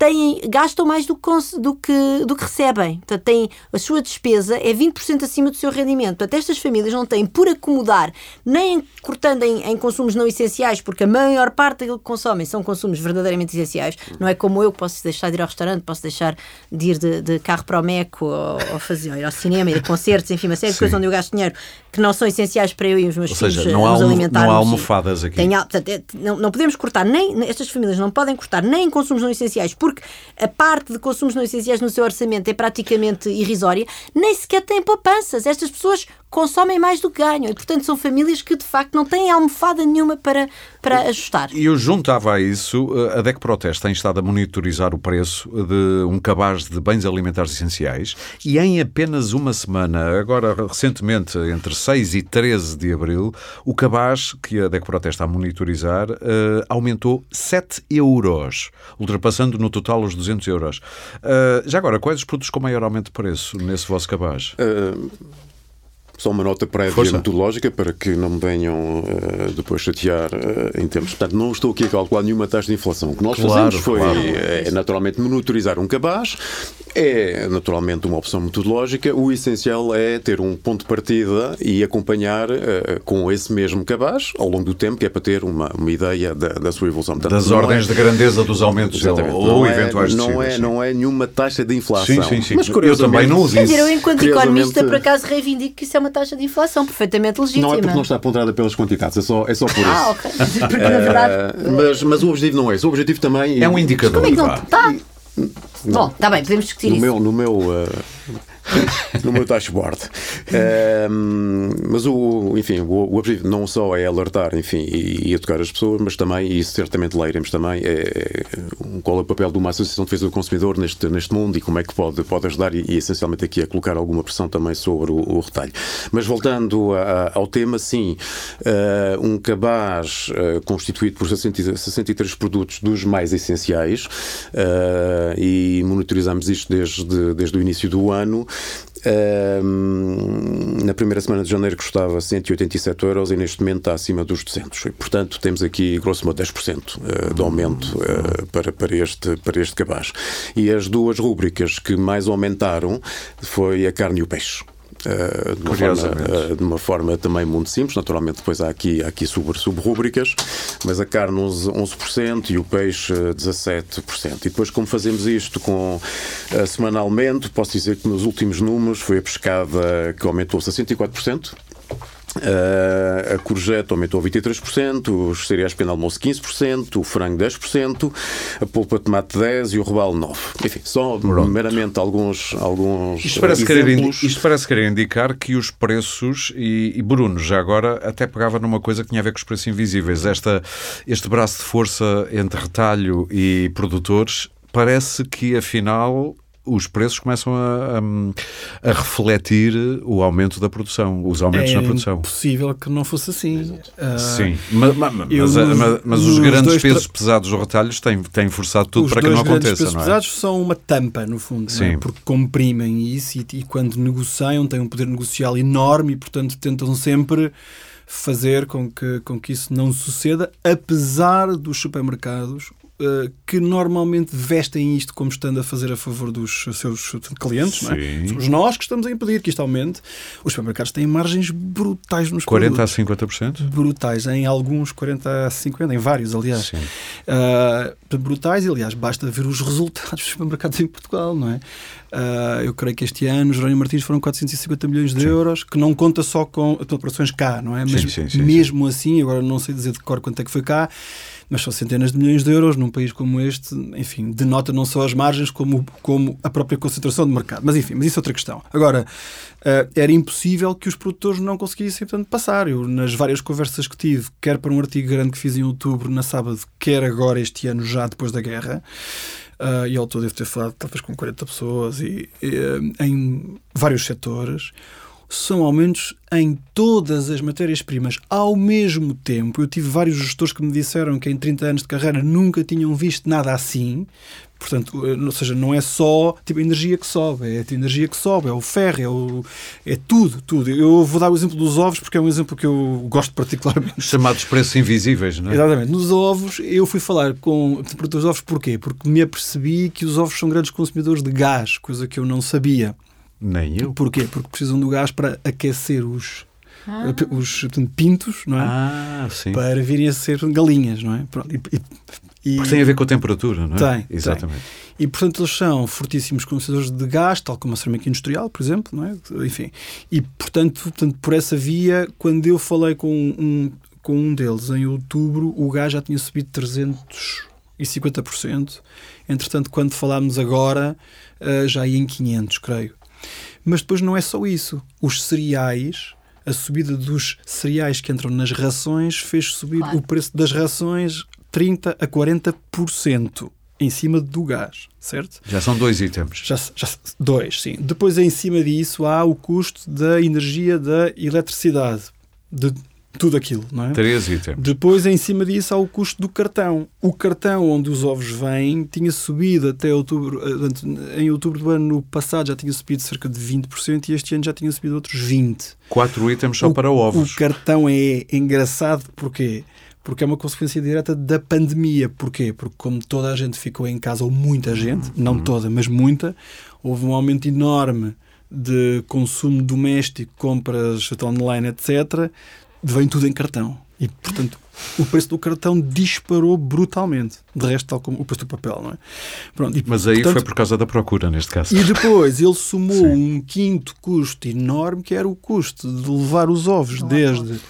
têm, gastam mais do que, do que, do que recebem. Portanto, têm, a sua despesa é 20% acima do seu rendimento. Portanto, estas famílias não têm por acomodar, nem cortando em, em, consumos não essenciais, porque a maior parte daquilo que consomem são consumos verdadeiramente essenciais. Não é como eu que posso deixar de ir ao restaurante, posso deixar de ir de, de carro para o Meco, ou, ou, fazer, ou ir ao cinema, ir a concertos, enfim, uma série de coisas onde eu gasto dinheiro que não são essenciais para eu e os meus ou filhos seja, não há nos. Não há almofadas aqui. Tem, portanto, é, não, não podemos cortar, nem estas famílias não podem cortar nem em consumos não essenciais, porque a parte de consumos não essenciais no seu orçamento é praticamente irrisória, nem sequer têm poupanças. Estas pessoas consomem mais do que ganham. E, portanto, são famílias que, de facto, não têm almofada nenhuma para, para ajustar. E eu juntava a isso, eh, a DEC Proteste tem estado a monitorizar o preço de um cabaz de bens alimentares essenciais e em apenas uma semana, agora recentemente, entre 6 e 13 de abril, o cabaz que a DEC Proteste está a monitorizar uh, aumentou 7 euros, ultrapassando no total os 200 euros. Uh, já agora, quais os produtos com maior aumento de preço nesse vosso cabaz? Uh... Só uma nota prévia Força. metodológica para que não me venham uh, depois chatear uh, em termos. Portanto, não estou aqui a calcular nenhuma taxa de inflação. O que nós claro, fazemos foi claro. é, naturalmente monitorizar um cabaz, é naturalmente uma opção metodológica. O essencial é ter um ponto de partida e acompanhar uh, com esse mesmo cabaz ao longo do tempo, que é para ter uma, uma ideia da, da sua evolução. Portanto, das ordens é... de grandeza dos aumentos ou, não é, eventuais não é, não é nenhuma taxa de inflação. Sim, sim, sim. Mas eu também não uso isso. Quer dizer, eu enquanto economista, por acaso, reivindico que isso é uma taxa de inflação perfeitamente legítima. Não é porque não está ponderada pelas quantidades, é só, é só por isso. Ah, ok. [laughs] Porque, na verdade... Mas, mas o objetivo não é isso. O objetivo também... É um indicador. Como é que não está? Bom, está bem, podemos discutir no isso. Meu, no meu... Uh, [laughs] [laughs] no meu dashboard. mas o, enfim, o, o, objetivo não só é alertar, enfim, e, e educar as pessoas, mas também, e certamente leremos também, é, é, qual é o papel de uma associação de defesa do consumidor neste, neste mundo e como é que pode, pode ajudar e, e essencialmente aqui a colocar alguma pressão também sobre o, o retalho. Mas voltando a, ao tema, sim, uh, um cabaz uh, constituído por 63 produtos dos mais essenciais uh, e monitorizamos isto desde, desde o início do ano na primeira semana de janeiro custava 187 euros e neste momento está acima dos 200. E, portanto, temos aqui, grosso modo, 10% ah, de aumento uh, para, para, este, para este cabaz. E as duas rúbricas que mais aumentaram foi a carne e o peixe. Uh, de, uma forma, uh, de, uma forma, também muito simples. Naturalmente, depois há aqui, há aqui sub-rúbricas, mas a carne 11%, 11% e o peixe 17%. E depois, como fazemos isto com semanalmente, posso dizer que nos últimos números foi a pescada que aumentou 64%. Uh, a courgette aumentou 23%, os cereais pequeno almoço 15%, o frango 10%, a polpa de tomate 10% e o robalo 9%. Enfim, só Pronto. meramente alguns, alguns isto parece, exemplos. Querer, isto parece querer indicar que os preços, e, e Bruno já agora até pegava numa coisa que tinha a ver com os preços invisíveis, esta, este braço de força entre retalho e produtores, parece que afinal os preços começam a, a, a, refletir o aumento da produção, os aumentos é na produção. É possível que não fosse assim. Uh, Sim, mas, mas, mas, mas os grandes pesos pesados dos retalhos têm, têm forçado tudo para que não aconteça. Os grandes pesos é? pesados são uma tampa, no fundo, é? porque comprimem isso e, e quando negociam têm um poder negocial enorme e, portanto, tentam sempre fazer com que, com que isso não suceda, apesar dos supermercados uh, que normalmente vestem isto como estando a fazer a favor dos seus clientes, não é? Somos nós que estamos a impedir que isto aumente. Os supermercados têm margens brutais nos 40 produtos. a 50%? Brutais, em alguns 40 a 50%, em vários, aliás. Uh, brutais, aliás, basta ver os resultados [laughs] dos supermercados em Portugal, não é? Uh, eu creio que este ano, Jerónimo Martins, foram 450 milhões de sim. euros, que não conta só com operações cá, não é? Mas sim, sim, mesmo assim, agora não sei dizer de cor quanto é que foi cá, mas são centenas de milhões de euros num país como este, enfim, denota não só as margens como, como a própria concentração de mercado. Mas enfim, mas isso é outra questão. Agora, uh, era impossível que os produtores não conseguissem, portanto, passar. Eu, nas várias conversas que tive, quer para um artigo grande que fiz em outubro, na sábado, quer agora este ano, já depois da guerra, uh, e ao todo devo ter falado talvez com 40 pessoas e, e uh, em vários setores, são aumentos em todas as matérias-primas ao mesmo tempo. Eu tive vários gestores que me disseram que em 30 anos de carreira nunca tinham visto nada assim. Portanto, eh, ou seja, não é só tipo, a energia que sobe, é a energia que sobe, é o ferro, é, o, é tudo, tudo. Eu vou dar o exemplo dos ovos porque é um exemplo que eu gosto particularmente. Os chamados preços invisíveis, não é? Exatamente. Nos ovos, eu fui falar com produtores de ovos porquê? Porque me apercebi que os ovos são grandes consumidores de gás, coisa que eu não sabia. Nem eu. Porquê? Porque precisam do gás para aquecer os, ah. os portanto, pintos, não é? Ah, sim. Para virem a ser galinhas, não é? Pronto. E, e, Porque tem a ver com a temperatura, não é? Tem. Exatamente. Tem. E, portanto, eles são fortíssimos consumidores de gás, tal como a cerâmica industrial, por exemplo, não é? Enfim. E, portanto, portanto, por essa via, quando eu falei com um, com um deles em outubro, o gás já tinha subido 350%. Entretanto, quando falámos agora, eh, já ia em 500, creio. Mas depois não é só isso. Os cereais a subida dos cereais que entram nas rações fez subir Claro. o preço das rações 30 a 40% em cima do gás, certo? Já são dois itens. Já, já, dois, sim. Depois, em cima disso, há o custo da energia da eletricidade, de tudo aquilo, não é? Três itens. Depois, em cima disso, há o custo do cartão. O cartão onde os ovos vêm tinha subido até outubro, eh, em outubro do ano passado já tinha subido cerca de 20% e este ano já tinha subido outros 20%. Quatro itens só O- para ovos. O cartão é engraçado porquê? Porque é uma consequência direta da pandemia. Porquê? Porque como toda a gente ficou em casa, ou muita gente, não Uhum. toda, mas muita, houve um aumento enorme de consumo doméstico, compras online, etc. Vem tudo em cartão. E, portanto, o preço do cartão disparou brutalmente. De resto, tal como o preço do papel, não é? Pronto, e, Mas aí portanto, foi por causa da procura, neste caso. e depois ele somou Sim. um quinto custo enorme, que era o custo de levar os ovos desde,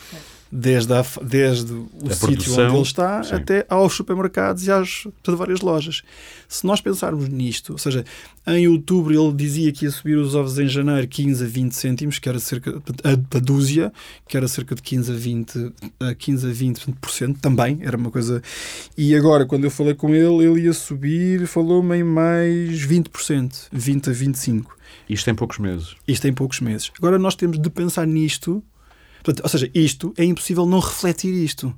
desde, a, desde o A sítio onde ele está sim. até aos supermercados e às portanto, várias lojas. Se nós pensarmos nisto, ou seja, em outubro ele dizia que ia subir os ovos em janeiro 15 a 20 cêntimos, que era cerca a, a dúzia, que era cerca de 15 a 20, a 15 a 20% também, era uma coisa. E agora, quando eu falei com ele, ele ia subir, falou-me em mais 20%, 20 a 25%. Isto em poucos meses. Isto em poucos meses. Agora nós temos de pensar nisto. Portanto, ou seja, isto é impossível não refletir isto.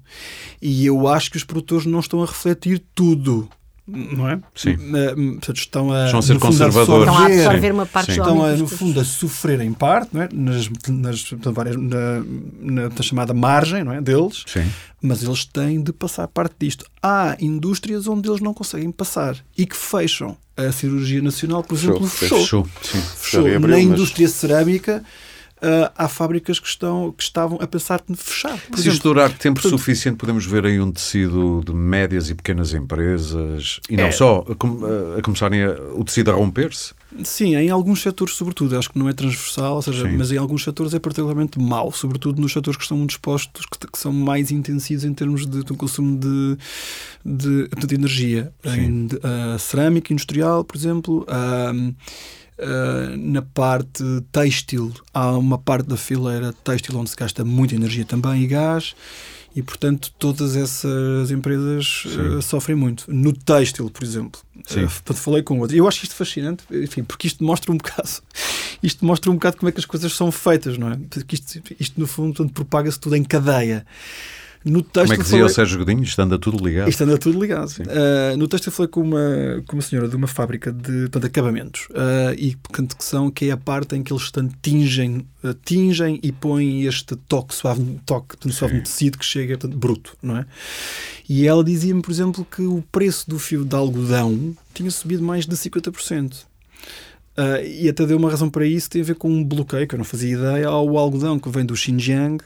E eu acho que os produtores não estão a refletir tudo. Não é? Sim. Eh, Portanto, estão a, Estão a ser conservadores. Estão a absorver- uma parte Sim. Estão, a, no fundo, a sofrer em parte não é? nas, nas, portanto, várias, na, na, na chamada margem não é? deles, Sim. mas eles têm de passar parte disto. Há indústrias onde eles não conseguem passar e que fecham. A cirurgia nacional, por Fechou, exemplo, fechou. fechou. Fechou. Sim. Fechou. Na mas- indústria cerâmica ah, há fábricas que, estão, que estavam a pensar em fechar. Por Se exemplo, isto durar tempo portanto- suficiente, podemos ver aí um tecido de médias e pequenas empresas e não É. só a, a começarem a- o tecido a romper-se. Sim, em alguns setores, sobretudo, acho que não é transversal, ou seja, Sim. mas em alguns setores é particularmente mau, sobretudo nos setores que estão muito expostos, que, que são mais intensivos em termos de, de consumo de, de, de energia. Sim. Em de- a cerâmica industrial, por exemplo, a- a- na parte têxtil, há uma parte da fileira têxtil onde se gasta muita energia também e gás. E, portanto, todas essas empresas eh, sofrem muito. No têxtil, por exemplo. Sim. Portanto, falei com outro. Eu acho isto fascinante, enfim, porque isto mostra um [laughs] bocado, isto mostra um bocado como é que as coisas são feitas, não é? Porque isto, isto no fundo, propaga-se tudo em cadeia. No têxtil, Como é que dizia o falei- Sérgio Godinho? Isto anda tudo ligado. isto anda tudo ligado. Uh, no texto eu falei com uma, com uma senhora de uma fábrica de, portanto, acabamentos uh, e portanto, que são que é a parte em que eles portanto, tingem, uh, tingem e põem este toque suave, toque portanto, suave no tecido que chega portanto, bruto, não é? E ela dizia-me, por exemplo, que o preço do fio de algodão tinha subido mais de 50%. Uh, e até deu uma razão para isso, tem a ver com um bloqueio, que eu não fazia ideia, ao algodão que vem do Xinjiang,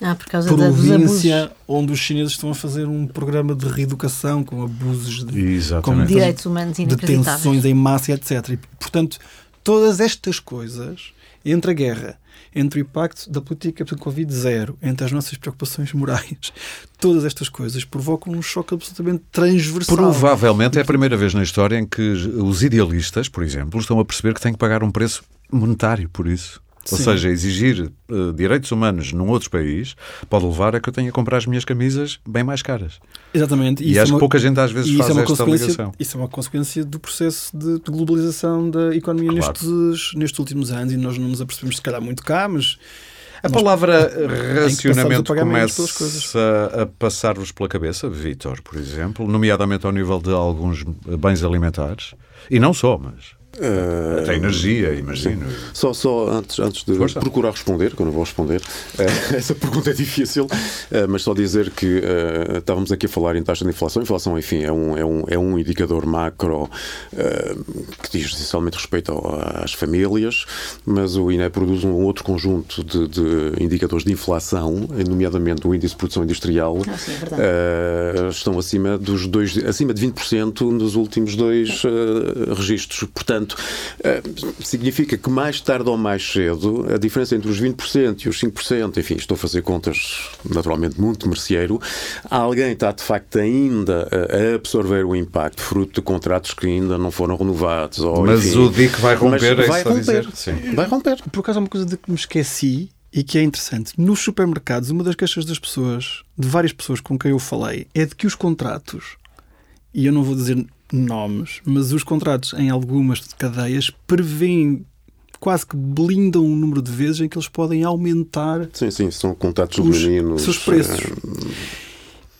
Ah, por causa província onde os chineses estão a fazer um programa de reeducação com abusos de, Exatamente. Direitos humanos detenções em massa, etc. E, portanto, todas estas coisas, entre a guerra, entre o impacto da política do Covid zero, entre as nossas preocupações morais, [laughs] todas estas coisas provocam um choque absolutamente transversal. Provavelmente é a primeira vez na história em que os idealistas, por exemplo, estão a perceber que têm que pagar um preço monetário por isso. Ou Sim. seja, exigir eh, direitos humanos num outro país pode levar a que eu tenha que comprar as minhas camisas bem mais caras. Exatamente. E, isso é acho uma- que pouca gente às vezes e isso faz é, esta ligação. isso é uma consequência do processo de, de globalização da economia Claro. nestes, nestes últimos anos e nós não nos apercebemos, se calhar, muito cá, mas A palavra racionamento começa a passar-vos pela cabeça, Vítor, por exemplo, nomeadamente ao nível de alguns bens alimentares. E não só, mas Até energia, imagino. Só, só antes, antes de Força. procurar responder, que eu não vou responder, eh, [laughs] essa pergunta é difícil, eh, mas só dizer que eh, estávamos aqui a falar em taxa de inflação. Inflação, enfim, é um, é um, é um indicador macro que diz essencialmente respeito ao- às famílias, mas o INE produz um outro conjunto de, de indicadores de inflação, nomeadamente o índice de produção industrial, Ah, sim, é estão acima dos dois, acima de 20% nos últimos dois registros. Portanto, eh, significa que mais tarde ou mais cedo, a diferença entre os 20% e os 5%, enfim, estou a fazer contas naturalmente muito merceeiro, alguém está de facto ainda a absorver o impacto fruto de contratos que ainda não foram renovados. Ou, Mas enfim, o DIC vai romper, é vai isso a dizer? romper. Sim. Vai romper. Por acaso, há uma coisa de que me esqueci e que é interessante. Nos supermercados, uma das queixas das pessoas, de várias pessoas com quem eu falei, é de que os contratos, e eu não vou dizer nomes, mas os contratos em algumas cadeias prevêem quase que blindam o número de vezes em que eles podem aumentar. Sim, sim, são contratos os, meninos. Seus preços.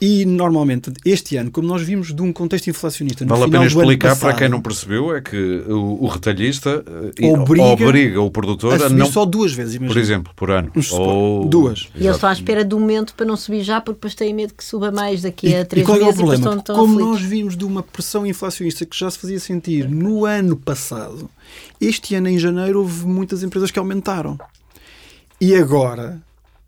E normalmente, este ano, como nós vimos de um contexto inflacionista. Vale a pena explicar passado, para quem não percebeu: é que o, o retalhista eh, obriga, obriga, o produtor a, a não. só duas vezes, imagina. Por exemplo, por ano. Ou... Duas. E eles estão à espera do momento para não subir já, porque depois têm medo que suba mais daqui a três e qual meses. É o problema? Como aflitos. nós vimos de uma pressão inflacionista que já se fazia sentir no ano passado, este ano, em janeiro, houve muitas empresas que aumentaram. E agora,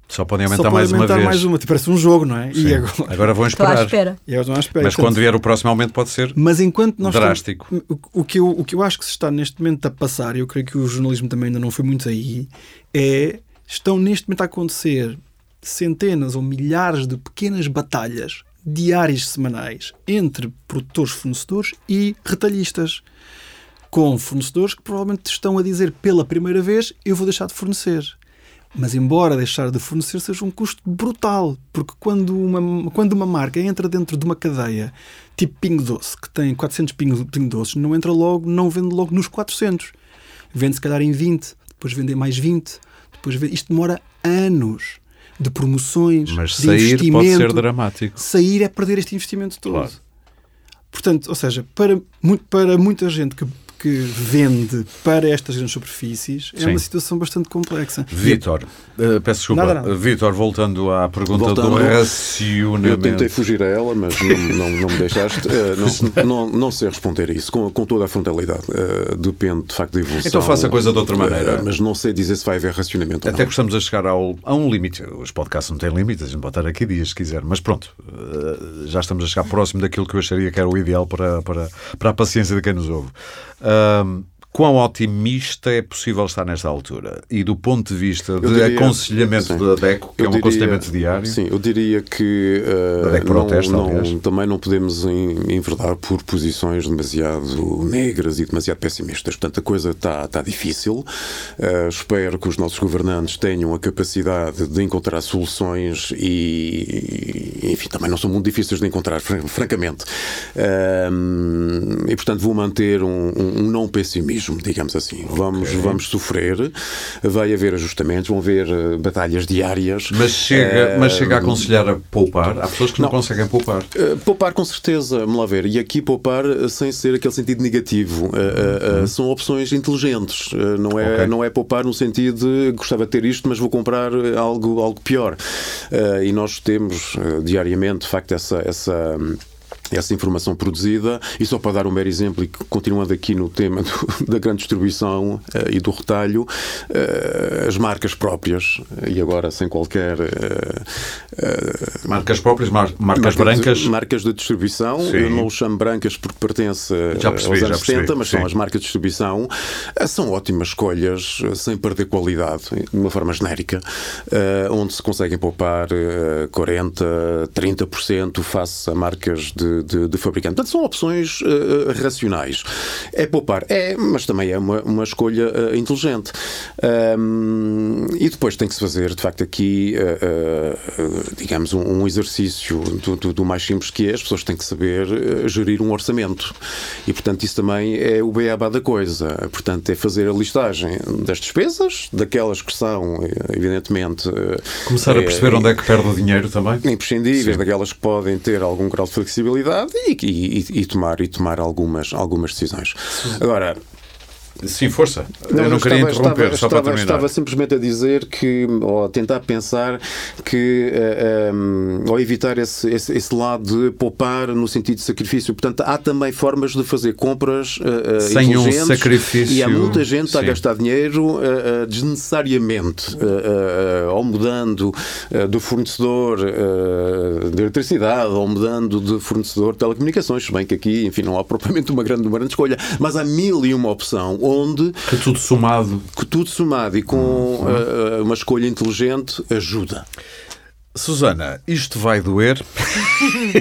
só podem aumentar Só mais aumentar uma vez. mais uma. Tipo, parece um jogo, não é? Sim. E agora? agora vão Estou à esperar. espera. E agora à espera. Mas quando vier o próximo aumento pode ser Mas enquanto nós drástico. estamos- o, o que eu, o que eu acho que se está neste momento a passar, e eu creio que o jornalismo também ainda não foi muito aí, é estão neste momento a acontecer centenas ou milhares de pequenas batalhas diárias semanais entre produtores, fornecedores e retalhistas. Com fornecedores que provavelmente estão a dizer pela primeira vez eu vou deixar de fornecer. Mas embora deixar de fornecer seja um custo brutal, porque quando uma, quando uma marca entra dentro de uma cadeia tipo Pingo Doce, que tem 400 Pingo, Pingo Doces, não entra logo, não vende logo nos 400. Vende se calhar em 20, depois vende em mais 20, depois vende... Isto demora anos de promoções, Mas de sair investimento. pode ser dramático. Sair é perder este investimento todo. Claro. Portanto, ou seja, para, para muita gente que, que vende para estas grandes superfícies, é Sim. uma situação bastante complexa. Vítor, eh, peço desculpa. Nada, nada. Vítor, voltando à pergunta do Voltando, racionamento. Eu tentei fugir a ela, mas não, não, não me deixaste. Eh, não, [laughs] não, não sei responder a isso com, com toda a frontalidade. Eh, depende de facto da evolução. Então faça a coisa de outra maneira. mas não sei dizer se vai haver racionamento ou Até que estamos a chegar ao, a um limite. Os podcasts não têm limites, a gente pode estar aqui dias se quiser, mas pronto, já estamos a chegar próximo daquilo que eu acharia que era o ideal para, para, para a paciência de quem nos ouve. Um, quão otimista é possível estar nesta altura? E do ponto de vista de diria- aconselhamento sim. da DECO, que é um diria- aconselhamento diário, Sim, eu diria que DEC não, Proteste, não- também não podemos en- enverdar por posições demasiado negras e demasiado pessimistas. Portanto, a coisa está está difícil. Eh, espero que os nossos governantes tenham a capacidade de encontrar soluções e, enfim, também não são muito difíceis de encontrar, fran- francamente. Eh, e, portanto, vou manter um- um não pessimismo, digamos assim. Vamos, vamos sofrer, vai haver ajustamentos, vão haver eh, batalhas diárias. mas, chega, Eh, mas chega a aconselhar a poupar. Há pessoas que não, não. conseguem poupar. Uh, poupar com certeza, vamos lá ver. E aqui poupar sem ser aquele sentido negativo. Uh, uh, uh, são opções inteligentes. Não, é, Ok. não é poupar no sentido de gostava de ter isto, mas vou comprar algo, algo pior. E nós temos diariamente, de facto, essa. essa essa informação produzida, e só para dar um mero exemplo, e continuando aqui no tema do- [laughs] da grande distribuição eh, e do retalho, eh, as marcas próprias, e agora sem qualquer eh, eh, Marcas próprias, mar- marcas Marcas brancas. De, marcas de distribuição. Sim. Eu não os chamo brancas porque pertence eh, Já percebi, aos anos percebi, 70, mas sim. são as marcas de distribuição. Eh, São ótimas escolhas, eh, sem perder qualidade, de uma forma genérica, eh, onde se conseguem poupar eh, 40%, 30% face a marcas de, de, de fabricante. Portanto, são opções eh, racionais. É poupar, é, mas também é uma, uma escolha eh, inteligente. Ahm, e depois tem que se fazer, de facto, aqui, eh, digamos, um, um exercício do, do- do mais simples que é, as pessoas têm que saber gerir um orçamento. E, portanto, isso também é o beabá da coisa. Portanto, é fazer a listagem das despesas, daquelas que são, evidentemente. Começar a eh, perceber onde é que perde o dinheiro também. imprescindíveis, Sim. daquelas que podem ter algum grau de flexibilidade e, e- e tomar, e tomar algumas, algumas decisões. Agora, Sim, força. não, eu não queria estava, interromper, estava, só para estava, terminar. estava simplesmente a dizer que, ou a tentar pensar que, eh, um, ou evitar esse, esse, esse lado de poupar no sentido de sacrifício. Portanto, há também formas de fazer compras eh, eh, Sem um sacrifício, E há muita gente a sim. gastar dinheiro eh, eh, desnecessariamente, eh, eh, ou mudando eh, do fornecedor eh, de eletricidade, ou mudando de fornecedor de telecomunicações. Se bem que aqui, enfim, não há [laughs] propriamente uma grande, uma grande escolha, mas há mil e uma opção onde Que tudo somado. que tudo somado e com uh, uh, uma escolha inteligente ajuda. Susana, isto vai doer.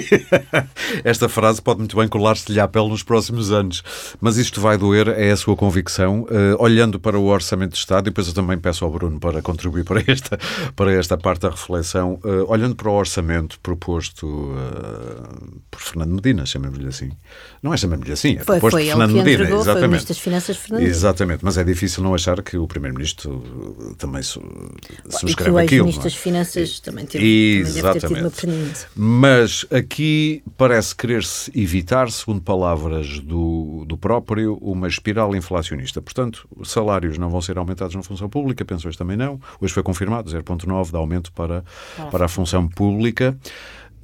[laughs] Esta frase pode muito bem colar-se-lhe à pele nos próximos anos, mas isto vai doer, é a sua convicção. Uh, olhando para o Orçamento de Estado, e depois eu também peço ao Bruno para contribuir para esta, para esta parte da reflexão, uh, olhando para o orçamento proposto uh, por Fernando Medina, chamemos-lhe assim. Não é chamemos-lhe assim, é foi, proposto foi por Fernando Medina. Entregou, exatamente. Foi o Ministro das Finanças Fernando Exatamente, mas é difícil não achar que o Primeiro-Ministro também su subscreve e que o aquilo. Ministro das Finanças também teve Exatamente. Mas aqui parece querer-se evitar, segundo palavras do, do próprio, uma espiral inflacionista. Portanto, salários não vão ser aumentados na função pública, pensões também não. Hoje foi confirmado 0,9 de aumento para, para a função pública.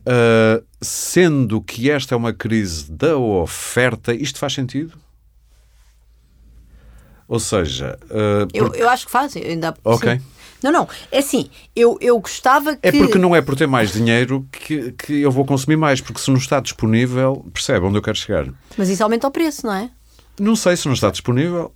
Uh, sendo que esta é uma crise da oferta, isto faz sentido? Ou seja, uh, eu, eu acho que faz. Ainda, ok. Sim. Não, não. É assim, eu, eu gostava que. É porque não é por ter mais dinheiro que, que eu vou consumir mais, porque se não está disponível, percebe onde eu quero chegar. Mas isso aumenta o preço, não é? Não sei se não está disponível.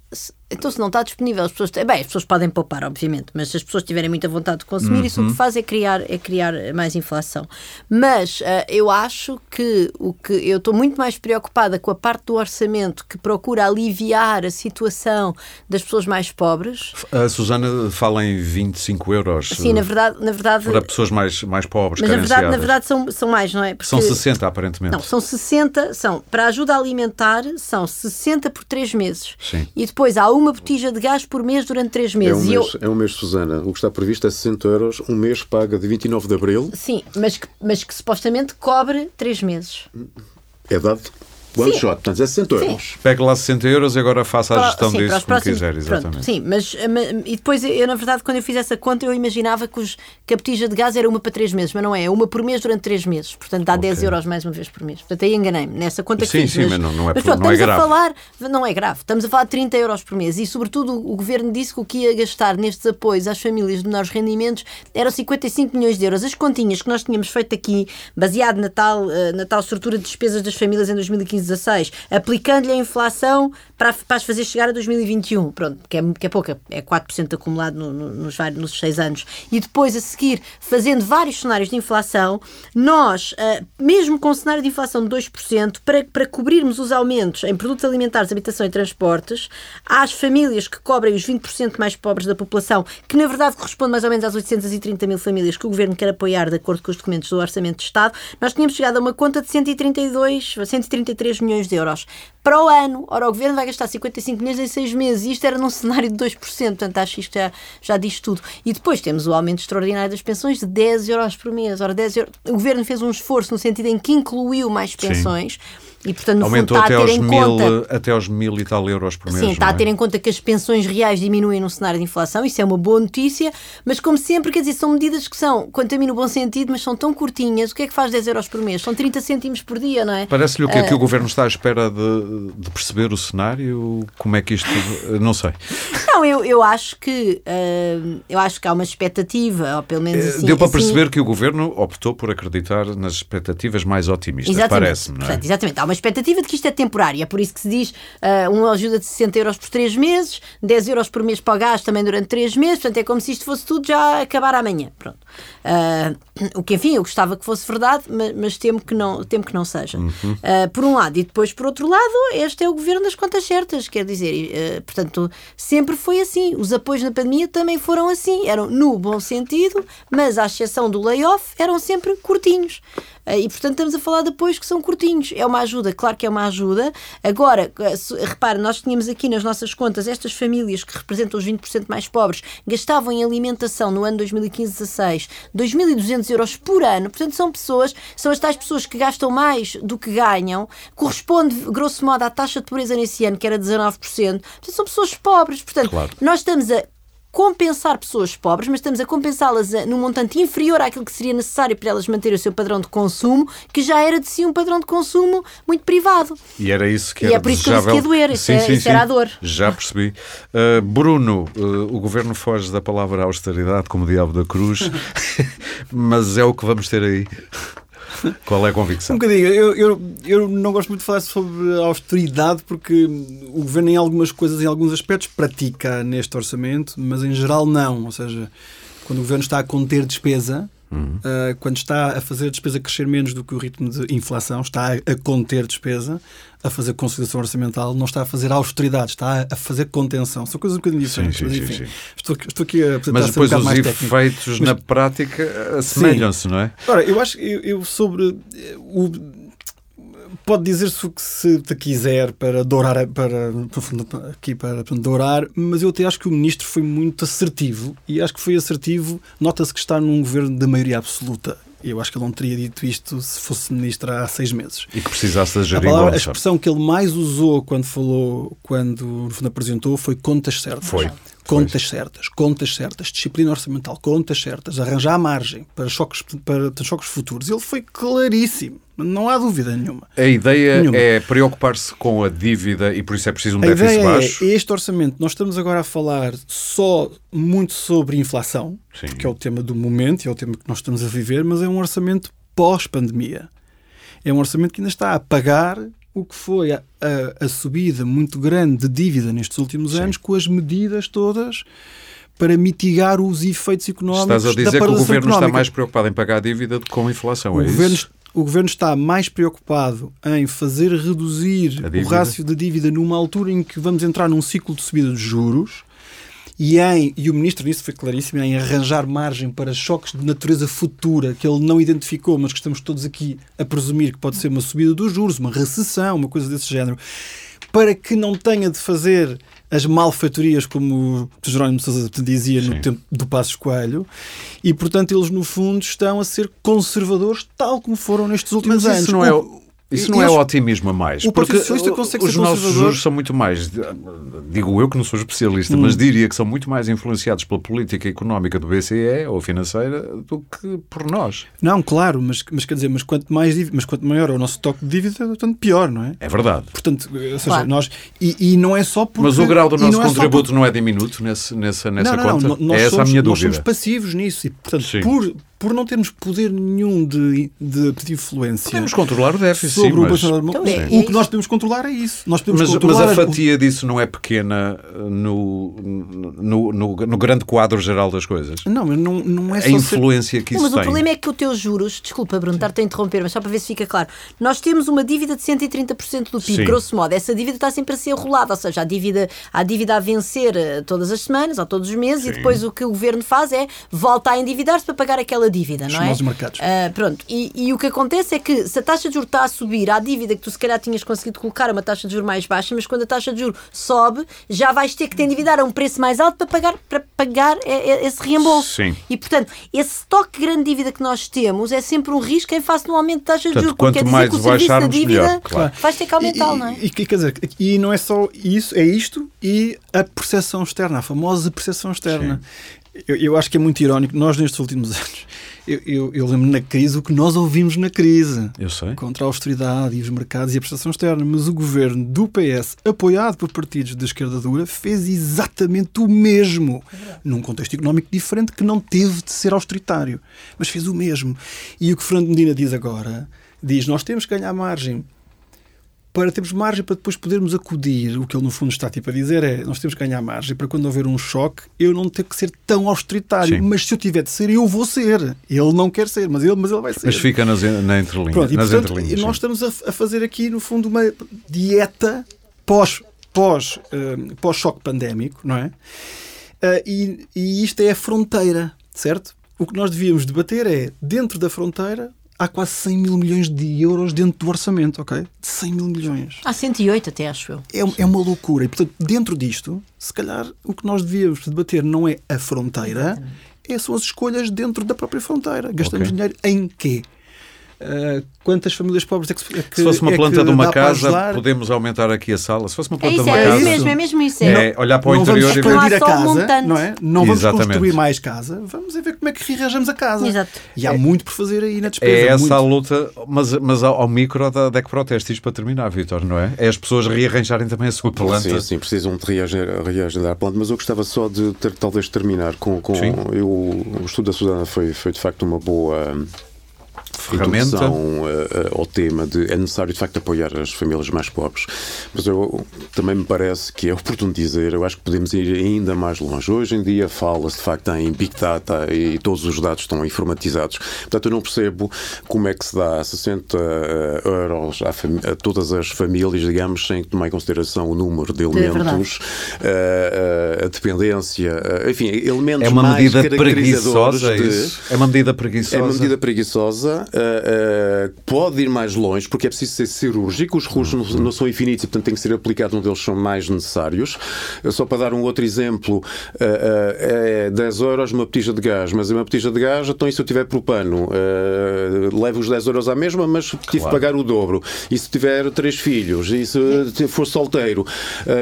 Então, se não está disponível, as pessoas. Bem, as pessoas podem poupar, obviamente, mas se as pessoas tiverem muita vontade de consumir, uhum. isso o que faz é criar, é criar mais inflação. Mas uh, eu acho que o que eu estou muito mais preocupada com a parte do orçamento que procura aliviar a situação das pessoas mais pobres. A Susana fala em 25 euros. Sim, na verdade. Na verdade para pessoas mais, mais pobres, Mas na verdade, na verdade são, são mais, não é? Porque, são 60, aparentemente. Não, são 60, são para ajuda alimentar, são 60 por 3 meses. Sim. E depois há uma botija de gás por mês durante 3 meses. É um mês, eu... é um mês, Susana. O que está previsto é 60 euros. Um mês paga de 29 de abril. Sim, mas que, mas que supostamente cobre 3 meses. É dado One sim. shot, portanto, é 60 euros. Sim. Pegue lá 60 euros e agora faça a gestão sim, disso como próximos, quiser, exatamente. Pronto, sim, mas, e depois eu, na verdade, quando eu fiz essa conta, eu imaginava que, os, que a botija de gás era uma para 3 meses, mas não é, é uma por mês durante 3 meses. Portanto, dá okay. 10 euros mais uma vez por mês. Portanto, aí enganei-me nessa conta que sim, fiz. Sim, mas, mas não, não é, mas, pronto, não é grave. A falar, não é grave, estamos a falar de 30 euros por mês e, sobretudo, o governo disse que o que ia gastar nestes apoios às famílias de menores rendimentos eram 55 milhões de euros. As continhas que nós tínhamos feito aqui, baseado na tal, eh, na tal estrutura de despesas das famílias em 2015-16, aplicando-lhe a inflação para, para as fazer chegar a 2021. Pronto, que é, que é pouca, é 4% acumulado no, no, nos, nos seis anos. E depois, a seguir, fazendo vários cenários de inflação, nós, uh, mesmo com um cenário de inflação de 2%, para, para cobrirmos os aumentos em produtos alimentares, habitação e transportes, às famílias que cobrem os 20% mais pobres da população, que na verdade corresponde mais ou menos às 830 mil famílias que o Governo quer apoiar de acordo com os documentos do Orçamento de Estado, nós tínhamos chegado a uma conta de 132, 133 milhões de euros para o ano. Ora, o governo vai gastar 55 milhões em seis meses e isto era num cenário de 2%, portanto acho que isto já, já diz tudo. E depois temos o aumento extraordinário das pensões de 10 euros por mês. Ora, 10 euros. O governo fez um esforço no sentido em que incluiu mais pensões. Sim e, portanto, no Aumentou fundo, até, aos mil, conta... até aos mil e tal euros por mês. Sim, está é? a ter em conta que as pensões reais diminuem num cenário de inflação, isso é uma boa notícia, mas como sempre, quer dizer, são medidas que são, quanto a mim, no bom sentido, mas são tão curtinhas. O que é que faz 10 euros por mês? São 30 cêntimos por dia, não é? Parece-lhe o que, uh... que o governo está à espera de, de, perceber o cenário? Como é que isto. [laughs] Não sei. Não, eu, eu acho que uh, eu acho que há uma expectativa, ou pelo menos eh, assim. Deu para assim... perceber que o governo optou por acreditar nas expectativas mais otimistas, parece-me, não é? Portanto, exatamente, há uma expectativa de que isto é temporário, é por isso que se diz uh, uma ajuda de 60 euros por 3 meses, 10 euros por mês para o gás também durante 3 meses, portanto é como se isto fosse tudo já acabar amanhã. Pronto. Uh, o que, enfim, eu gostava que fosse verdade, mas, mas temo, que não, temo que não seja. Uhum. Uh, por um lado, e depois por outro lado, este é o governo das contas certas, quer dizer, portanto, sempre foi assim. Os apoios na pandemia também foram assim, eram no bom sentido, mas à exceção do layoff, eram sempre curtinhos. E, portanto, estamos a falar de apoios que são curtinhos. É uma ajuda, claro que é uma ajuda. Agora, repare, nós tínhamos aqui nas nossas contas estas famílias que representam os 20% mais pobres, gastavam em alimentação no ano 2015-16 2.200 euros por ano. Portanto, são pessoas, são as tais pessoas que gastam mais do que ganham, corresponde, grosso modo, à taxa de pobreza nesse ano, que era 19%. Portanto, são pessoas pobres. Portanto, claro. nós estamos a compensar pessoas pobres, mas estamos a compensá-las num montante inferior àquilo que seria necessário para elas manterem o seu padrão de consumo, que já era de si um padrão de consumo muito privado. E era isso que era E é por isso desejável. que eu disse que ia doer, isso, sim, é, sim, isso sim. era a dor. Já percebi. Uh, Bruno, uh, o governo foge da palavra austeridade como o diabo da cruz, [laughs] mas é o que vamos ter aí. Qual é a convicção? Um bocadinho. Eu, eu, eu não gosto muito de falar sobre austeridade porque o governo, em algumas coisas, em alguns aspectos, pratica neste orçamento, mas em geral não. Ou seja, quando o governo está a conter despesa, uhum. uh, quando está a fazer a despesa crescer menos do que o ritmo de inflação, está a, conter despesa, a fazer consolidação orçamental, não está a fazer austeridade, está a fazer contenção. São coisas um bocadinho diferentes. Sim, sim, mas, enfim, sim, Estou, estou, aqui a apresentar Mas depois um os efeitos mas, na prática assemelham-se, não é? Ora, eu acho eu, eu sobre o pode dizer-se o que se te quiser para dourar, para, aqui para, dourar, mas eu até acho que o ministro foi muito assertivo e acho que foi assertivo. Nota-se que está num governo da maioria absoluta. Eu acho que ele não teria dito isto se fosse ministro há seis meses. E que precisasse da gerir a, palavra, a expressão que ele mais usou quando falou, quando no fundo apresentou, foi contas certas. Foi. Contas pois. certas, contas certas, disciplina orçamental, contas certas, arranjar margem para choques, para choques futuros. Ele foi claríssimo. Não há dúvida nenhuma. A ideia nenhuma. é preocupar-se com a dívida e por isso é preciso um a déficit baixo? É, este orçamento, nós estamos agora a falar só muito sobre inflação, Sim. que é o tema do momento e é o tema que nós estamos a viver, mas é um orçamento pós-pandemia. É um orçamento que ainda está a pagar o que foi a, a, a subida muito grande de dívida nestes últimos Sim. anos com as medidas todas para mitigar os efeitos económicos. Estás a dizer que o governo económica. está mais preocupado em pagar a dívida do que com a inflação, o é governo, isso? o governo está mais preocupado em fazer reduzir o rácio da dívida numa altura em que vamos entrar num ciclo de subida de juros e, em, e o ministro nisso foi claríssimo, em arranjar margem para choques de natureza futura que ele não identificou, mas que estamos todos aqui a presumir que pode ser uma subida dos juros, uma recessão, uma coisa desse género, para que não tenha de fazer as malfeitorias, como o Jerónimo Sousa dizia Sim. no tempo do Passos Coelho, e portanto eles no fundo estão a ser conservadores tal como foram nestes últimos Mas anos. Isso não é o isso não é otimismo a mais. O porque os nossos juros são muito mais, digo eu que não sou especialista, hum. mas diria que são muito mais influenciados pela política económica do BCE ou financeira do que por nós. Não, claro, mas, mas quer dizer, mas quanto, mais, mas quanto maior é o nosso toque de dívida, tanto pior, não é? É verdade. Portanto, ou seja, claro. nós. E, e, não é só porque. Mas o grau do nosso não contributo é não é diminuto nesse, nessa, nessa não, não, conta? Não, é essa somos, a minha dúvida. Nós somos passivos nisso e, portanto, Sim. por por não termos poder nenhum de, de, de influência. Podemos controlar o déficit, sobre sim, mas... o, então, é, o que nós podemos controlar é isso. Nós podemos mas, mas a fatia as... disso não é pequena no, no, no, no, grande quadro geral das coisas? Não, mas não, não é a influência ser... que isso não, mas tem. o problema é que os teus juros, desculpa Bruno, estar-te a interromper, mas só para ver se fica claro, nós temos uma dívida de 130% do PIB, sim. grosso modo. Essa dívida está sempre a ser rolada, ou seja, a dívida, há dívida a vencer eh, todas as semanas ou todos os meses sim. e depois o que o governo faz é volta a endividar-se para pagar aquela dívida, não é? mercados. Uh, pronto, e, e, o que acontece é que se a taxa de juros está a subir, a dívida que tu se calhar tinhas conseguido colocar a uma taxa de juros mais baixa, mas quando a taxa de juros sobe, já vais ter que te endividar a um preço mais alto para pagar, para pagar esse reembolso. Sim. E portanto, esse estoque grande de dívida que nós temos é sempre um risco em face do aumento de taxa de juros, porque quer dizer que o serviço da dívida melhor, claro. vais ter que aumentá-lo, não é? E, quer dizer, e não é só isso, é isto e a percepção externa, a famosa percepção externa. Eu, eu, acho que é muito irónico. Nós, nestes últimos [laughs] anos, eu, eu, eu, lembro na crise o que nós ouvimos na crise. Eu sei. Contra a austeridade e os mercados e a prestação externa. Mas o governo do PS, apoiado por partidos de esquerda dura, fez exatamente o mesmo. Num contexto económico diferente que não teve de ser austeritário. Mas fez o mesmo. E o que Fernando Medina diz agora, diz, nós temos que ganhar margem para termos margem para depois podermos acudir. O que ele, no fundo, está tipo a dizer é: nós temos que ganhar margem para quando houver um choque, eu não ter que ser tão austeritário. Sim. Mas se eu tiver de ser, eu vou ser. Ele não quer ser, mas ele, mas ele vai ser. Mas fica nas, na entrelinha. Pronto, e, nas portanto, entrelinhas, nós estamos a, a, fazer aqui, no fundo, uma dieta pós, pós, uh, pós-choque pandémico, não é? Uh, e, e isto é a fronteira, certo? O que nós devíamos debater é, dentro da fronteira, há quase 100 mil milhões de euros dentro do orçamento, ok? De 100 mil milhões. Há 108 até, acho eu. É, é uma loucura. E, portanto, dentro disto, se calhar o que nós devíamos debater não é a fronteira, é, são as escolhas dentro da própria fronteira. Gastamos okay. dinheiro em quê? Uh, quantas famílias pobres é que, é que Se fosse uma é planta de uma casa, podemos aumentar aqui a sala. Se fosse uma planta é de uma é casa. Isso mesmo, é mesmo isso. É, é olhar para o não interior vamos e ver. a casa, não é? Não vamos Exatamente. construir mais casa, vamos ver como é que rearranjamos a casa. Exato. E há é, muito por fazer aí na despesa. É essa muito. a luta, mas, mas ao, ao micro da DEC Proteste, isto para terminar, Vitor, não é? É as pessoas rearranjarem também a sua planta. Sim, sim, precisam de reagendar a planta, mas eu gostava só de ter, talvez terminar com. com eu, o estudo da Susana foi, foi de facto uma boa ferramenta. Uh, ao tema de é necessário de facto apoiar as famílias mais pobres. Mas eu também me parece que é oportuno dizer, eu acho que podemos ir ainda mais longe. Hoje em dia fala-se de facto em Big Data e todos os dados estão informatizados. Portanto, eu não percebo como é que se dá 60 euros a, a todas as famílias, digamos, sem tomar em consideração o número de elementos, é a, a, dependência, enfim, elementos é uma mais medida preguiçosa, é de, é uma medida preguiçosa. É uma medida preguiçosa, uh, uh, pode ir mais longe, porque é preciso ser cirúrgico, os recursos não, não, são infinitos e, portanto, tem que ser aplicado onde eles são mais necessários. Só para dar um outro exemplo, uh, é 10 euros uma botija de gás, mas uma botija de gás, então e se eu tiver propano? Levo os 10 euros à mesma, mas claro. tive que pagar o dobro. E se tiver três filhos, e se for solteiro,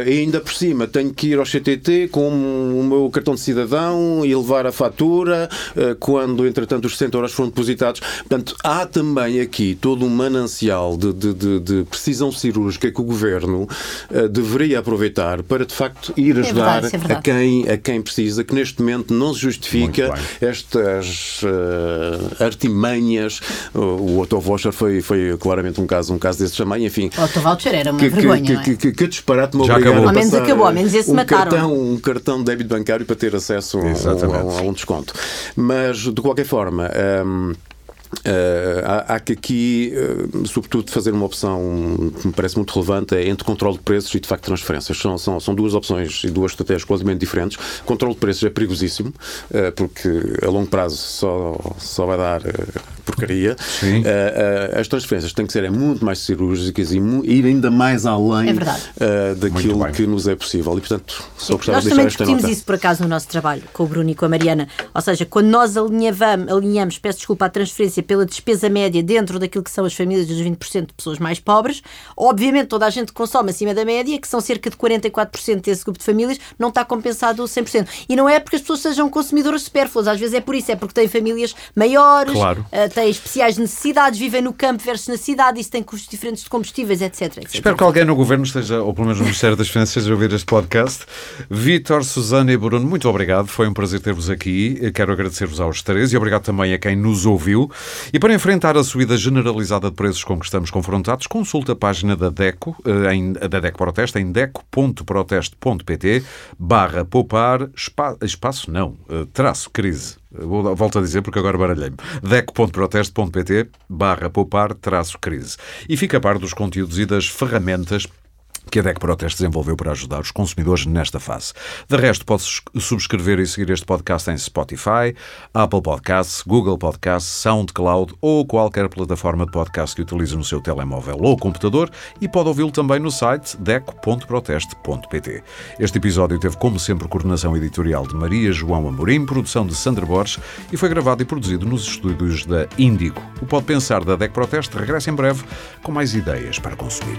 e ainda por cima tenho que ir ao CTT com o meu cartão de cidadão e levar a fatura quando, entretanto, os 60 euros foram depositados. Portanto, há também aqui todo um manancial de, de, de, de precisão cirúrgica que o governo uh, deveria aproveitar para, de facto, ir ajudar é verdade, é a, quem, a quem precisa, que neste momento não se justifica estas uh, artimanhas. O Otto Voucher foi, foi claramente um caso, um caso desse também, enfim. O Otto Voucher era uma que, vergonha, que, é? que, que, disparate me Já acabou. Ao menos acabou, ao menos esse um mataram. Cartão, um cartão de débito bancário para ter acesso a, a, a um desconto. Mas, de qualquer forma, um, Uh, há, há, que aqui, uh, sobretudo, fazer uma opção que me parece muito relevante é entre controle de preços e de facto transferências. São, são, são duas opções e duas estratégias completamente diferentes. Controle de preços é perigosíssimo, uh, porque a longo prazo só, só vai dar porcaria. as transferências têm que ser é muito mais cirúrgicas e ir ainda mais além é daquilo que nos é possível. E, portanto, só gostava nós de também esta discutimos isso por acaso no nosso trabalho com o Bruno e com a Mariana. Ou seja, quando nós alinhavamos, alinhamos, peço desculpa, a transferência pela despesa média dentro daquilo que são as famílias dos 20% de pessoas mais pobres. Obviamente, toda a gente consome acima da média, que são cerca de 44% desse grupo de famílias, não está compensado 100%. E não é porque as pessoas sejam consumidoras supérfluas, às vezes é por isso, é porque têm famílias maiores, claro. uh, têm especiais necessidades, vivem no campo versus na cidade, isso tem custos diferentes de combustíveis, etc. etc Espero que alguém no Governo esteja, ou pelo menos no Ministério das Finanças, esteja a ouvir este podcast. Vítor, Susana e Bruno, muito obrigado. Foi um prazer ter-vos aqui. Quero agradecer-vos aos três e obrigado também a quem nos ouviu. E para enfrentar a subida generalizada de preços com que estamos confrontados, consulta a página da DECO, eh, em, da DECO Proteste, em deco.proteste.pt barra poupar espa, espaço, não, eh, traço crise. Volto a dizer porque agora baralhei-me. deco.proteste.pt barra poupar traço crise. E fica a par dos conteúdos e das ferramentas que a DEC Proteste desenvolveu para ajudar os consumidores nesta fase. De resto, pode subscrever e seguir este podcast em Spotify, Apple Podcasts, Google Podcasts, SoundCloud ou qualquer plataforma de podcast que utilize no seu telemóvel ou computador e pode ouvi-lo também no site deco.proteste.pt. Este episódio teve, como sempre, coordenação editorial de Maria João Amorim, produção de Sandra Borges e foi gravado e produzido nos estúdios da Índigo. O Pode Pensar da DEC Proteste regressa em breve com mais ideias para consumir.